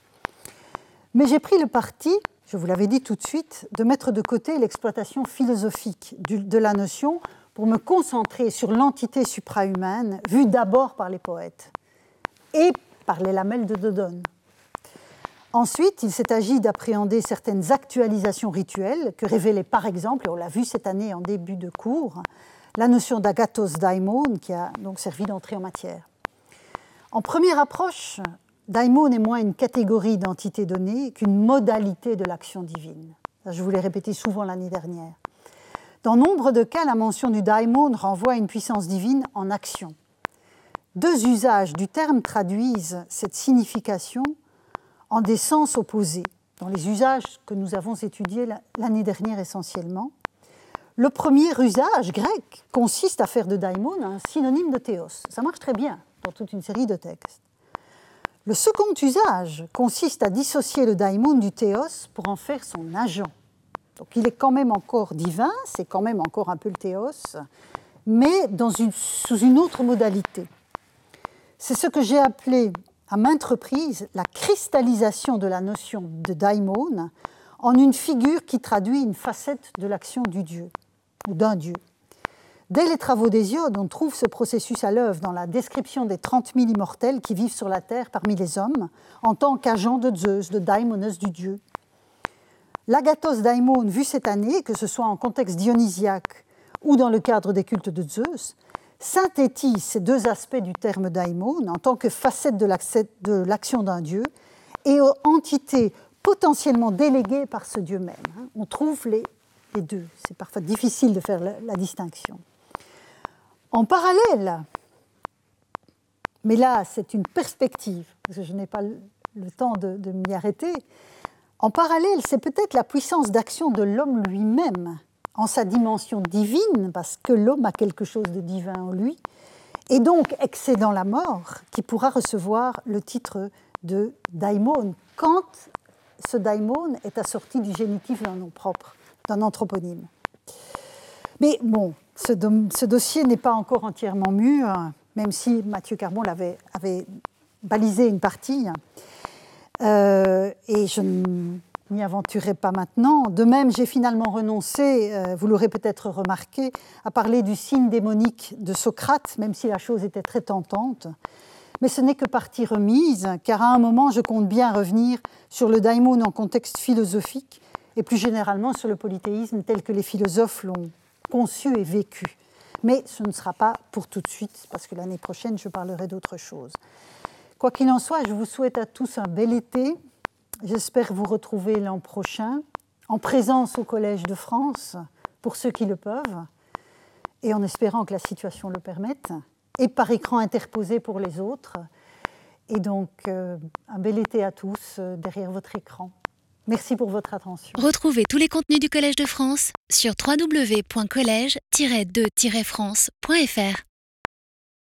Mais j'ai pris le parti, je vous l'avais dit tout de suite, de mettre de côté l'exploitation philosophique de la notion pour me concentrer sur l'entité suprahumaine vue d'abord par les poètes et par les lamelles de Dodone. Ensuite, il s'est agi d'appréhender certaines actualisations rituelles que révélait par exemple, et on l'a vu cette année en début de cours, la notion d'agathos daimon qui a donc servi d'entrée en matière. En première approche, daimon est moins une catégorie d'entité donnée qu'une modalité de l'action divine. je vous l'ai répété souvent l'année dernière. Dans nombre de cas, la mention du daimon renvoie à une puissance divine en action. Deux usages du terme traduisent cette signification en des sens opposés, dans les usages que nous avons étudiés l'année dernière essentiellement. Le premier usage grec consiste à faire de daimon un synonyme de théos. Ça marche très bien dans toute une série de textes. Le second usage consiste à dissocier le daimon du théos pour en faire son agent. Donc il est quand même encore divin, c'est quand même encore un peu le théos, mais sous une autre modalité. C'est ce que j'ai appelé à maintes reprises la cristallisation de la notion de daimon en une figure qui traduit une facette de l'action du Dieu d'un Dieu. Dès les travaux d'Hésiode, on trouve ce processus à l'œuvre dans la description des 30 000 immortels qui vivent sur la terre parmi les hommes en tant qu'agents de Zeus, de daimonos du Dieu. L'agathos daimon vu cette année, que ce soit en contexte dionysiaque ou dans le cadre des cultes de Zeus, synthétise ces deux aspects du terme daimon en tant que facette de l'action d'un dieu et entité potentiellement déléguée par ce dieu même. On trouve les, C'est parfois difficile de faire la, distinction. En parallèle, mais là c'est une perspective, parce que je n'ai pas le temps de m'y arrêter, en parallèle, c'est peut-être la puissance d'action de l'homme lui-même, en sa dimension divine, parce que l'homme a quelque chose de divin en lui, et donc excédant la mort, qui pourra recevoir le titre de daimon, quand ce daimon est assorti du génitif d'un nom propre, d'un anthroponyme. Mais bon, ce, dossier n'est pas encore entièrement mûr, même si Mathieu Carbon avait, avait balisé une partie. Euh, et je ne m'y aventurerai pas maintenant. De même, j'ai finalement renoncé, euh, vous l'aurez peut-être remarqué, à parler du signe démonique de Socrate, même si la chose était très tentante. Mais ce n'est que partie remise, car à un moment, je compte bien revenir sur le daimon en contexte philosophique et plus généralement sur le polythéisme tel que les philosophes l'ont conçu et vécu. Mais ce ne sera pas pour tout de suite, parce que l'année prochaine, je parlerai d'autre chose. Quoi qu'il en soit, je vous souhaite à tous un bel été. J'espère vous retrouver l'an prochain en présence au Collège de France pour ceux qui le peuvent et en espérant que la situation le permette et par écran interposé pour les autres. Et donc, euh, un bel été à tous euh, derrière votre écran. Merci pour votre attention. Retrouvez tous les contenus du Collège de France sur www.colège-2-france.fr.